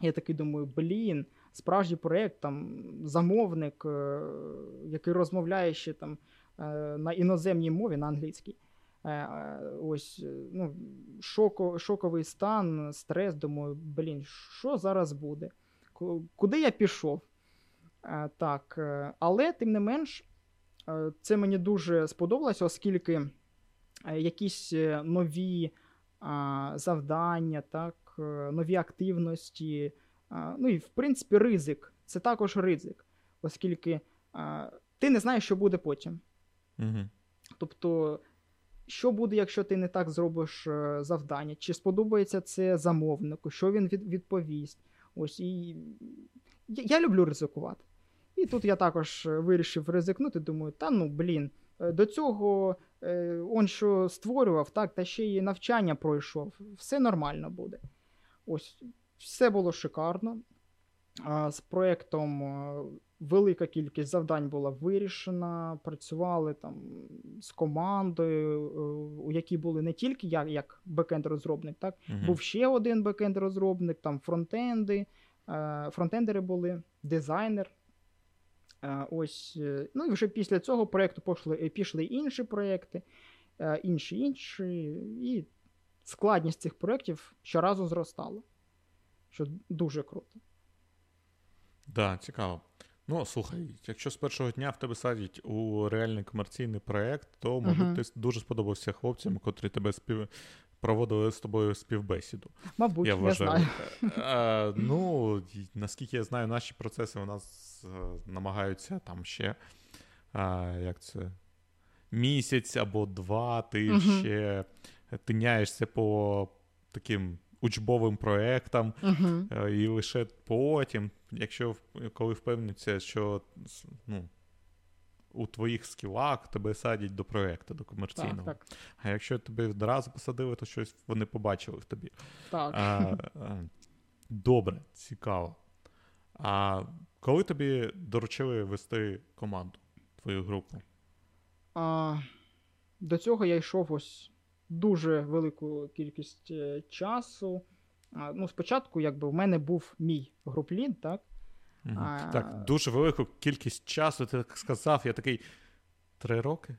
Я такий думаю, блін, справжній проєкт, там замовник, е, який розмовляє ще там е, на іноземній мові, на англійській. Е, Ось, ну, шоко, шоковий стан, стрес. Думаю, блін, що зараз буде? Куди я пішов? Так, але тим не менш, це мені дуже сподобалося, оскільки якісь нові завдання, так, нові активності, ну і в принципі ризик. Це також ризик, оскільки ти не знаєш, що буде потім. Угу. Тобто, що буде, якщо ти не так зробиш е, завдання? Чи сподобається це замовнику, що він відповість? Ось і я, я люблю ризикувати. І тут я також е, вирішив ризикнути. Думаю, та ну блін, е, до цього он що створював, так, та ще й навчання пройшов. Все нормально буде. Ось, все було шикарно. З проєктом е, велика кількість завдань була вирішена. Працювали там з командою, е, у якій були не тільки я, як бекенд-розробник, так, був ще один бекенд-розробник, там фронтенди, е, фронтендери були, дизайнер. Ось, ну і вже після цього проєкту пішли, пішли інші проєкти, інші інші, і складність цих проєктів щоразу зростала. Що дуже круто. Да, цікаво. Ну, слухай, якщо з першого дня в тебе садять у реальний комерційний проєкт, то, може, Мгм. ти дуже сподобався хлопцям, котрі тебе спів... проводили з тобою співбесіду. Мабуть, я вважаю. знаю. Е, ну, наскільки я знаю, наші процеси у нас е, намагаються там ще. е, як це? Місяць або два, ти Мгм. ще тиняєшся по таким учбовим проектам, е, і лише потім, якщо коли впевниться, що ну, у твоїх скілах тебе садять до проекту, до комерційного. Так, так. А якщо тебе одразу посадили, то щось вони побачили в тобі. так. А, а, добре, цікаво. А коли тобі доручили вести команду, твою групу? А, до цього я йшов ось дуже велику кількість е, часу. Ну, спочатку, якби в мене був мій груп-лід, так? Мгм. А- Так, дуже велику кількість часу, ти так сказав, я такий. Три роки?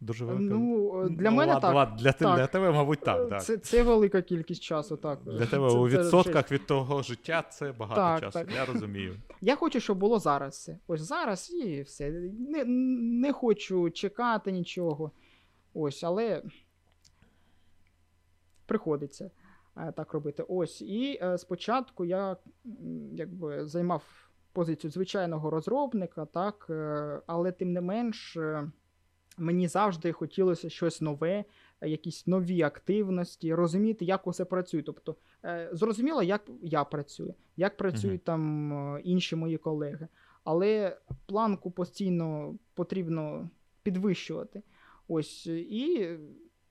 Дуже велика. Ну, е, для Ну, мене ладно, так. ладно, для, так. для тебе, мабуть, так. так. Це, це велика кількість часу, так. Для тебе Це- у це відсотках від того життя це багато Так, часу. так. Я розумію. Я хочу, щоб було зараз. Ось зараз і все. Не, не хочу чекати нічого. Ось, але приходиться е, так робити. Ось. І е, спочатку я якби займав позицію звичайного розробника, так, е, але тим не менш. Мені завжди хотілося щось нове, якісь нові активності, розуміти, як усе працює. Тобто, зрозуміло, як я працюю, як працюють там е, інші мої колеги. Але планку постійно потрібно підвищувати. Ось і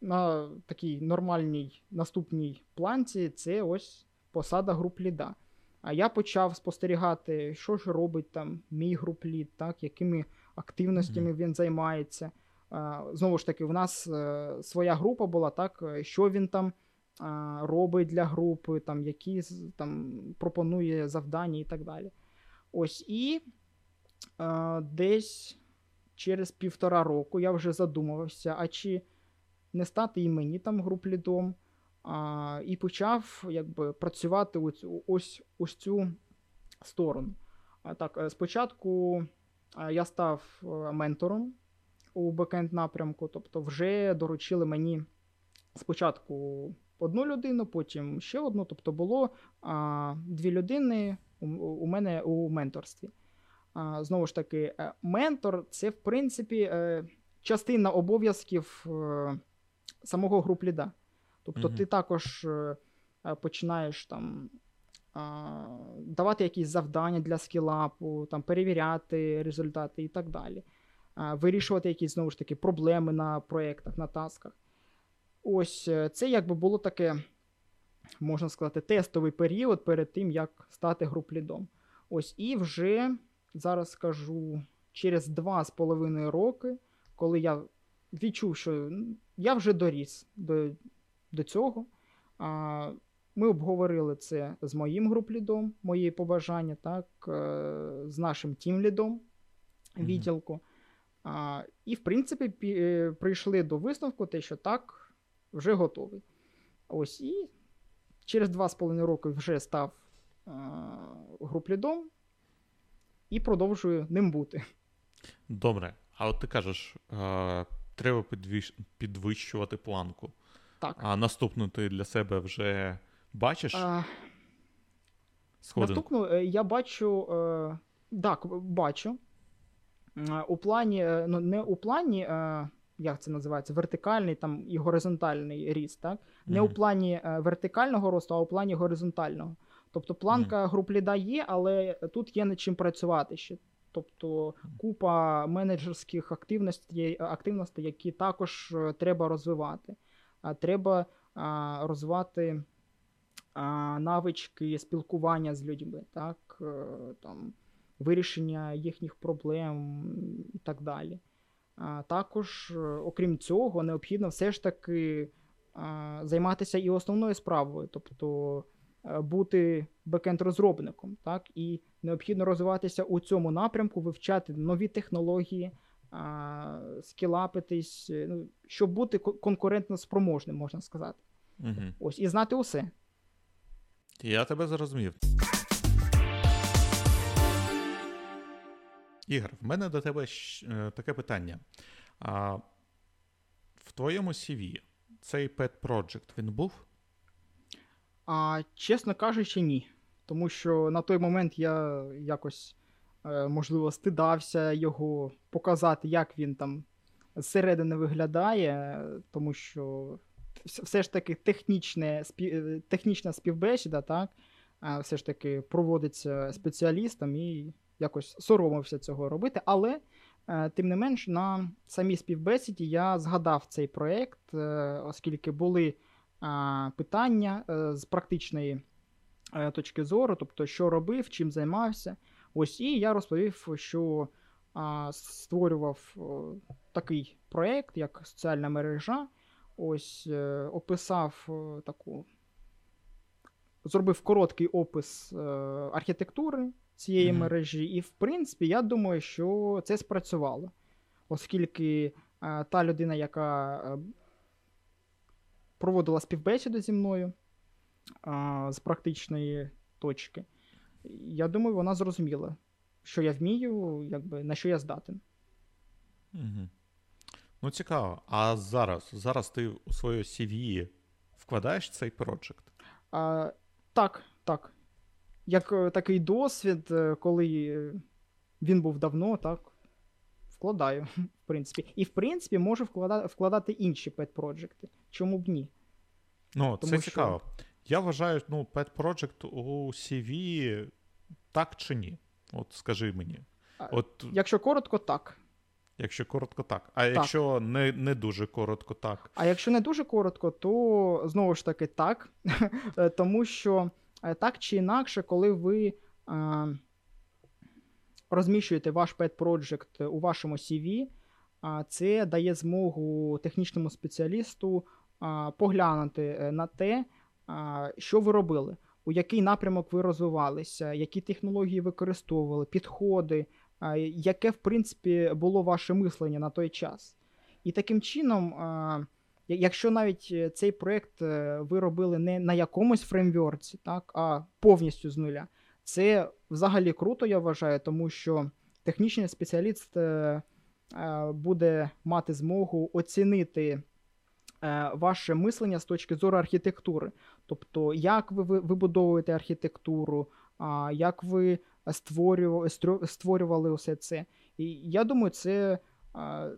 на такій нормальній наступній планці це ось посада груп-ліда. А я почав спостерігати, що ж робить там мій груп-лід, так, якими активностями він займається. А, Знову ж таки, в нас е, своя група була, так, що він там а, робить для групи, там, які там, пропонує завдання і так далі. Ось і е, десь через півтора року я вже задумувався, а чи не стати і мені там груп-лідом, а, і почав якби, працювати ось, ось, ось цю сторону. А, так, е, спочатку я став е, ментором у бекенд напрямку, тобто вже доручили мені спочатку одну людину, потім ще одну. Тобто було а, дві людини у, у мене у менторстві. А, знову ж таки, е, ментор це, в принципі, частина обов'язків самого груп-ліда. Тобто Мгм. ти також е, е, починаєш там. Давати якісь завдання для скілапу, там, перевіряти результати і так далі. Вирішувати якісь знову ж таки проблеми на проєктах, на тасках. Ось е, це якби було таке, можна сказати, тестовий період перед тим, як стати груп-лідом. Ось і вже зараз скажу, через два з половиною роки, коли я відчув, що я вже доріс до, до цього. А, ми обговорили це з моїм груп-лідом, мої побажання, так, е, з нашим тімлідом відділку. А, і, в принципі, пі- е, прийшли до висновку, те, що так, вже готовий. Ось і через два з половиною роки вже став а, груп-лідом і продовжую ним бути. Добре. А от ти кажеш, е, треба підвищ- підвищувати планку. Так. А наступну ти для себе вже бачиш А, сходинку? Наступну е, я бачу. Е, так, бачу. Е, У плані, е, ну не у плані, е, як це називається, вертикальний там і горизонтальний ріст, так? Не у плані е, вертикального росту, а у плані горизонтального. Тобто планка груп ліда є, але тут є над чим працювати ще. Тобто купа менеджерських активностей, активностей які також е, треба розвивати. Треба розвивати навички спілкування з людьми, так, е, там, вирішення їхніх проблем і так далі. Також, е, окрім цього, необхідно все ж таки займатися і основною справою, тобто е, бути бекенд-розробником, так, і необхідно розвиватися у цьому напрямку, вивчати нові технології, скілапитись, е, ну, щоб бути конкурентно спроможним, можна сказати. Угу. Ось, і знати усе. Я тебе зрозумів. Ігор, в мене до тебе е, таке питання. А, в твоєму CV цей Pet Project, він був? А чесно кажучи, ні. Тому що на той момент я якось, е, можливо, стидався його показати, як він там зсередини виглядає, тому що все ж таки технічне, е, технічна співбесіда, так, е, все ж таки проводиться спеціалістом і якось соромився цього робити. Але, тим не менш, на самій співбесіді я згадав цей проєкт, оскільки були питання з практичної точки зору, тобто, що робив, чим займався. Ось і я розповів, що а, створював о, такий проєкт, як соціальна мережа. Ось е, описав е, таку. Зробив короткий опис е, архітектури цієї Мгм. мережі, і, в принципі, я думаю, що це спрацювало. Оскільки е, та людина, яка е, проводила співбесіду зі мною а, з практичної точки. Я думаю, вона зрозуміла, що я вмію, якби, на що я здатен. Угу. Ну, цікаво. А зараз? Зараз ти у своє CV вкладаєш цей проджект? Так, так. Як е, такий досвід, е, коли е, він був давно, так, вкладаю, в принципі. І, в принципі, можу вкладати, вкладати інші пет-проджекти. Чому б ні? Ну, Тому це що- цікаво. Я вважаю, ну, Pet Project у CV так чи ні? От скажи мені. От, Якщо коротко, так. якщо коротко, так. А якщо не, не дуже коротко, так. А якщо не дуже коротко, то знову ж таки так. Е, Тому що е, так чи інакше, коли ви е, розміщуєте ваш pet project у вашому CV, а, це дає змогу технічному спеціалісту а, поглянути е, на те, а, що ви робили, у який напрямок ви розвивалися, які технології використовували, підходи, яке, в принципі, було ваше мислення на той час. І таким чином, якщо навіть е, цей проект е, ви робили не на якомусь фреймворці, так, а повністю з нуля, це взагалі круто, я вважаю, тому що технічний спеціаліст е, буде мати змогу оцінити ваше мислення з точки зору архітектури. Тобто, як ви ви- вибудовуєте архітектуру, як ви створювали, створювали усе це. І я думаю, це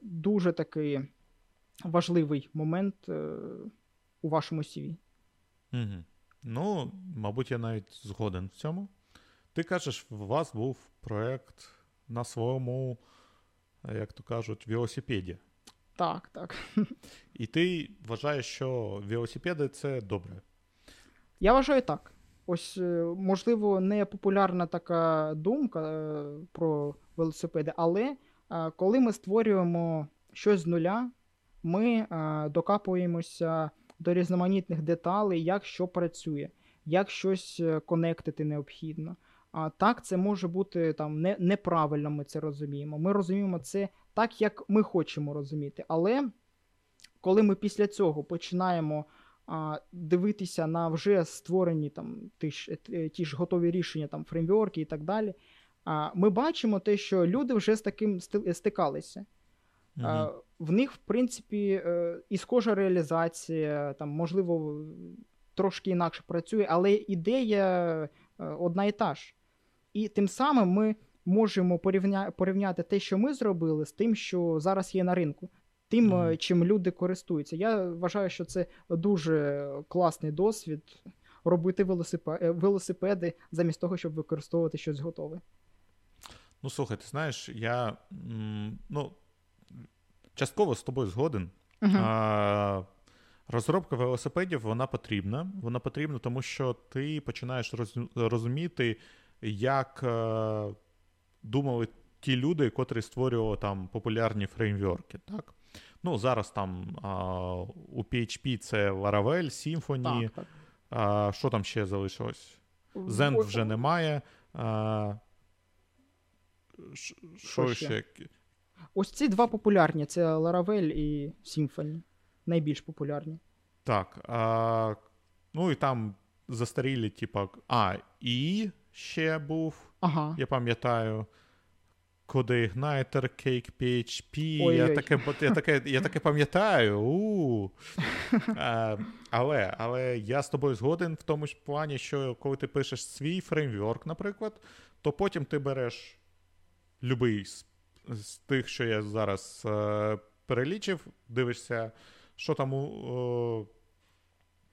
дуже такий важливий момент е, у вашому CV. Угу. Ну, мабуть, я навіть згоден в цьому. Ти кажеш, у вас був проект на своєму, е, як то кажуть, велосипеді. Так, так. І ти вважаєш, що велосипеди це добре. Я вважаю так. Ось, е, можливо, не популярна така думка е, про велосипеди, але е, коли ми створюємо щось з нуля, ми докапуємося до різноманітних деталей, як що працює, як щось конектити необхідно. А так, це може бути там не, неправильно, ми це розуміємо. Ми розуміємо це так, як ми хочемо розуміти. Але коли ми після цього починаємо а, дивитися на вже створені там ті ж, е, ті ж готові рішення, там фреймворки і так далі, а, ми бачимо те, що люди вже з таким стикалися. Мгм. А, В них, в принципі, е, і схожа реалізація, там, можливо, трошки інакше працює, але ідея е, одна і та ж. І тим самим ми можемо порівня... порівняти те, що ми зробили, з тим, що зараз є на ринку, тим, е, чим люди користуються. Я вважаю, що це дуже класний досвід робити е, велосипеди замість того, щоб використовувати щось готове. Ну, слухай, ти знаєш, я ну, частково з тобою згоден. Мгм. А, розробка велосипедів вона потрібна. Вона потрібна, тому що ти починаєш розуміти, як е, думали ті люди, котрі створювали там популярні фреймворки. Так? Ну, зараз там а, у PHP це Laravel, Symfony. Так, так. А, що там ще залишилось? Zend вже немає. А, що Що ще? ще? Ось ці два популярні: це Laravel і Symfony. Найбільш популярні. Так. А, ну і там застарілі, типа. А, і ще був, Ага. я пам'ятаю. CodeIgniter, Cake PHP. Я таке, я таке, я таке пам'ятаю. У. Е, але, але я з тобою згоден в тому ж плані, що коли ти пишеш свій фреймворк, наприклад, то потім ти береш любий з, з тих, що я зараз е, перелічив, дивишся, що там у,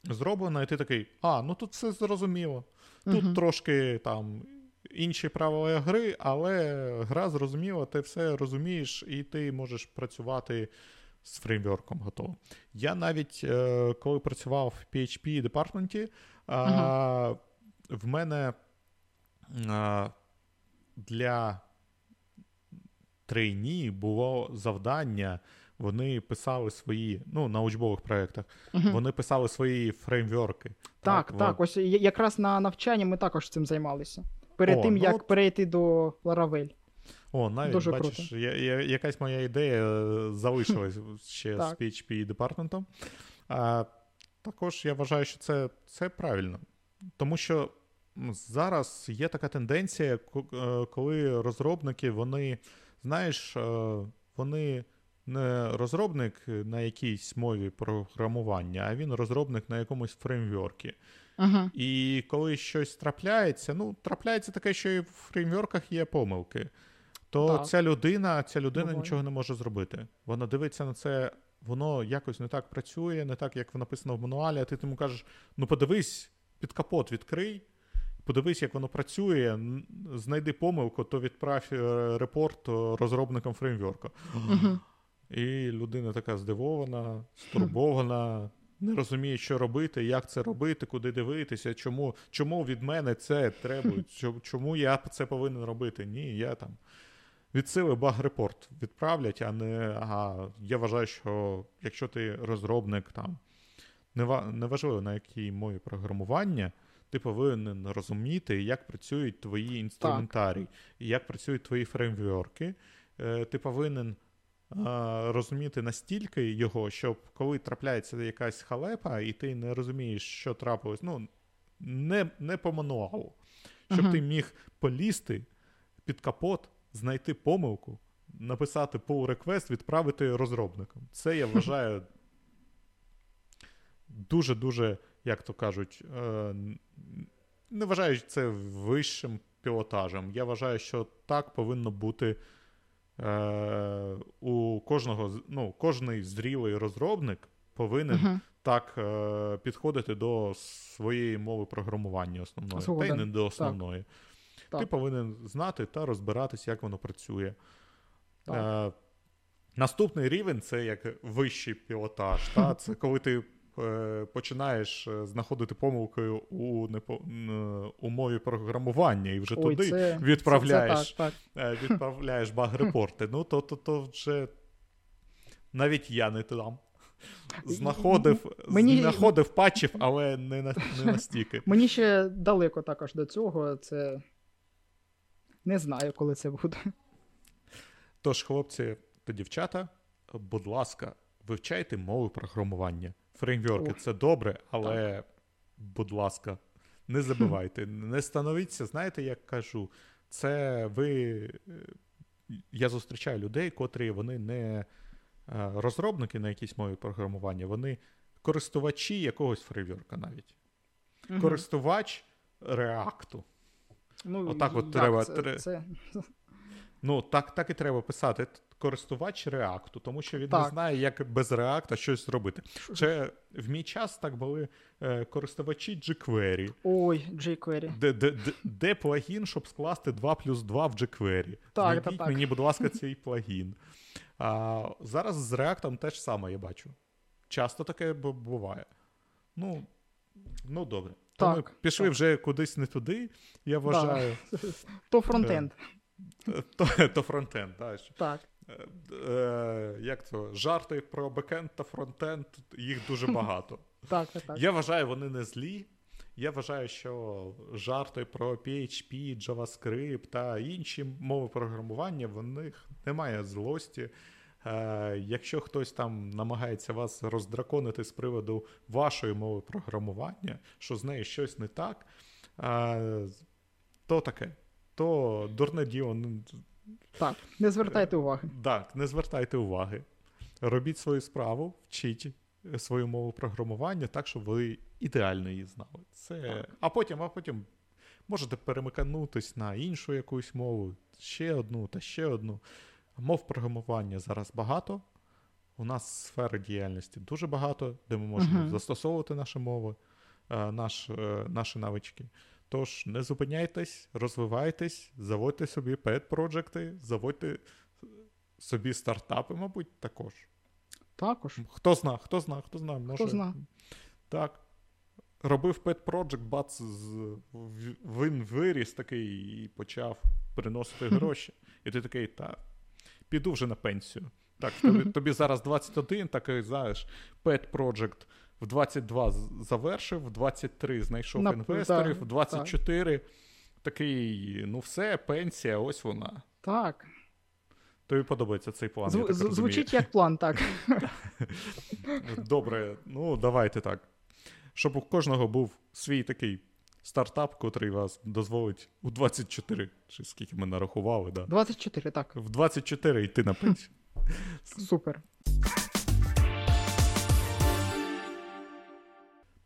е, зроблено, і ти такий, а, ну тут все зрозуміло. Тут Мгм. трошки там інші правила гри, але гра зрозуміла, ти все розумієш, і ти можеш працювати з фреймворком готово. Я навіть е, коли працював в PHP департменті, а, в мене а, для трейні було завдання. Вони писали свої, ну, на учбових проєктах, Мгм. вони писали свої фреймворки. Так, от. так, ось якраз на навчанні ми також цим займалися. Перед О, тим, ну як от- перейти до Laravel. О, навіть Дуже бачиш, я, я, якась моя ідея е, залишилась ще з PHP департаментом. А, також я вважаю, що це, це правильно. Тому що зараз є така тенденція, е, коли розробники, вони, знаєш, е, вони не розробник на якійсь мові програмування, а він розробник на якомусь фреймворкі. Угу. І коли щось трапляється, ну, трапляється таке, що і в фреймворках є помилки, то Так. ця людина, ця людина Буває. нічого не може зробити. Вона дивиться на це, воно якось не так працює, не так, як написано в мануалі, а ти тому кажеш: ну подивись, під капот відкрий, подивись, як воно працює, знайди помилку, то відправ е, report розробникам фреймворка. Угу. І людина така здивована, стурбована, не розуміє, що робити, як це робити, куди дивитися, чому, чому від мене це чо- чому я це повинен робити. Ні, я там відсили bug report відправлять, а не ага, я вважаю, що якщо ти розробник там, нева- неважливо на якій мові програмування. Ти повинен розуміти, як працюють твої інструментарії, як працюють твої фреймворки. Е, Ти повинен розуміти настільки його, щоб коли трапляється якась халепа, і ти не розумієш, що трапилось, ну, не, не по мануалу, щоб Мгм. ти міг полізти під капот, знайти помилку, написати pull request, відправити розробникам. Це я вважаю дуже-дуже, як то кажуть, е, не вважаю це вищим пілотажем. Я вважаю, що так повинно бути е, у кожного, ну, кожний зрілий розробник повинен Угу. так е, підходити до своєї мови програмування основної, та й не до основної. Так. Ти повинен знати та розбиратись, як воно працює. Так. Е, наступний рівень це як вищий пілотаж. Та? Це коли ти починаєш е, знаходити помилки у, у мові програмування і вже Ой, туди це, відправляєш, Це, це так, так. е, відправляєш баг-репорти. Ну, то, то, то вже навіть я не там. Знаходив, Мені- знаходив патчів, але не, на, не настільки. Мені ще далеко також до цього. Це не знаю, коли це буде. Тож, хлопці та дівчата, будь ласка, вивчайте мови програмування. Фреймворки це добре, але, будь ласка, не забувайте, не становіться, знаєте, як кажу, це ви. е, Я зустрічаю людей, котрі вони не е, розробники на якійсь мові програмування, вони користувачі якогось фреймворка навіть. Мгм. Користувач реакту. Ну, отак от як треба- Це, це... Ну, так, так і треба писати. Користувач реакту, тому що він не знає, як без реакта щось зробити. Ще в мій час так були е, користувачі jQuery, Ой, jQuery. де, де, де, де плагін, щоб скласти 2 плюс 2 в jQuery. Так, Знайдіть так. мені, будь ласка, цей плагін. А, зараз з реактом теж саме я бачу. Часто таке буває. Ну, ну добре. То ми Так, пішли так. вже кудись не туди, я вважаю. То фронтенд. То, то фронтенд, да, Так. Е, е, як то, жарти про бекенд та фронтенд, їх дуже багато. Так, так, так. Я вважаю, вони не злі. Я вважаю, що жарти про PHP, JavaScript та інші мови програмування, в них немає злості. Е, якщо хтось там намагається вас роздраконити з приводу вашої мови програмування, що з нею щось не так, е, то таке. То дурне діло. Так, не звертайте уваги. Так, не звертайте уваги. Робіть свою справу, вчіть е, свою мову програмування так, щоб ви ідеально її знали. Це... А потім, а потім можете перемиканутись на іншу якусь мову, ще одну та ще одну. Мов програмування зараз багато. У нас сфери діяльності дуже багато, де ми можемо Мгм. застосовувати наші мови, е, наш, е, наші навички. Тож не зупиняйтесь, розвивайтесь, заводьте собі пет-проджекти, заводьте собі стартапи, мабуть, також. Також. Хто зна, хто зна, хто зна, може. зна. Так. Робив pet project, бац, з- він виріс такий і почав приносити гроші. І ти такий, та, піду вже на пенсію. Так, тобі, тобі зараз 21, такий, знаєш, pet project в 22 з- завершив, в 23 знайшов На- інвесторів, так, в 24 такий, ну все, пенсія, ось вона. Так. Тобі подобається цей план. я так звучить як план, так. Добре, ну давайте так. Щоб у кожного був свій такий стартап, котрий вас дозволить у 24, чи скільки ми нарахували, да. 24, так. В 24 йти на пенсію. Супер.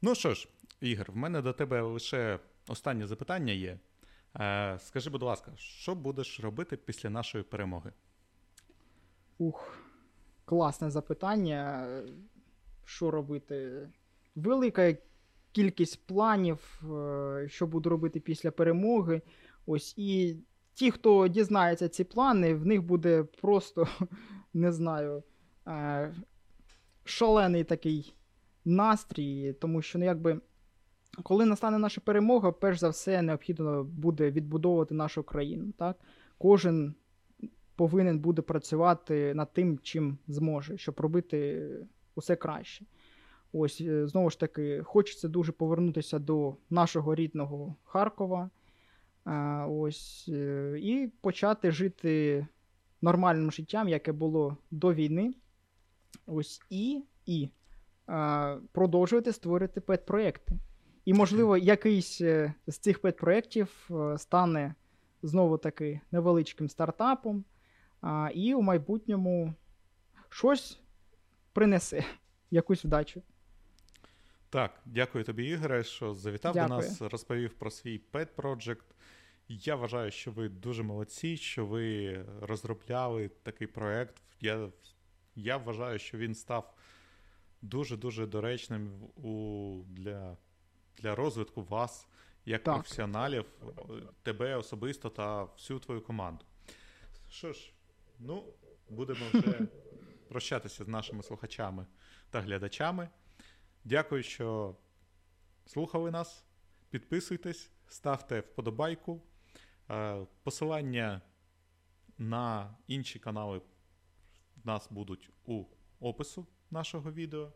Ну що ж, Ігор, в мене до тебе лише останнє запитання є. Е, скажи, будь ласка, що будеш робити після нашої перемоги? Ух, класне запитання. Що робити? Велика кількість планів, е, що буду робити після перемоги. Ось і ті, хто дізнається ці плани, в них буде просто, не знаю, е, шалений такий настрій, тому що, ну, якби. Коли настане наша перемога, перш за все необхідно буде відбудовувати нашу країну. Так? Кожен повинен буде працювати над тим, чим зможе, щоб робити усе краще. Ось, е, знову ж таки, хочеться дуже повернутися до нашого рідного Харкова. е, Ось, е, і почати жити нормальним життям, яке було до війни. Ось, і, і продовжувати створювати пет-проекти. І, можливо, якийсь е, з цих пет-проєктів е, стане знову таки невеличким стартапом, і у майбутньому щось принесе, якусь вдачу. Так, дякую тобі, Ігоре, що завітав Дякую. до нас, розповів про свій pet project. Я вважаю, що ви дуже молодці, що ви розробляли такий проект. Я, я вважаю, що він став дуже-дуже доречним у, для, для розвитку вас, як Так. професіоналів, тебе особисто та всю твою команду. Що ж, ну, будемо вже прощатися з нашими слухачами та глядачами. Дякую, що слухали нас. Підписуйтесь, ставте вподобайку. Е, Посилання на інші канали в нас будуть у опису нашого відео.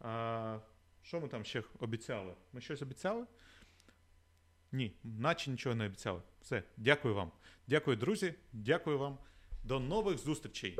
А, Що ми там ще обіцяли? Ми щось обіцяли? Ні, наче нічого не обіцяли. Все, дякую вам. Дякую, друзі. Дякую вам. До нових зустрічей.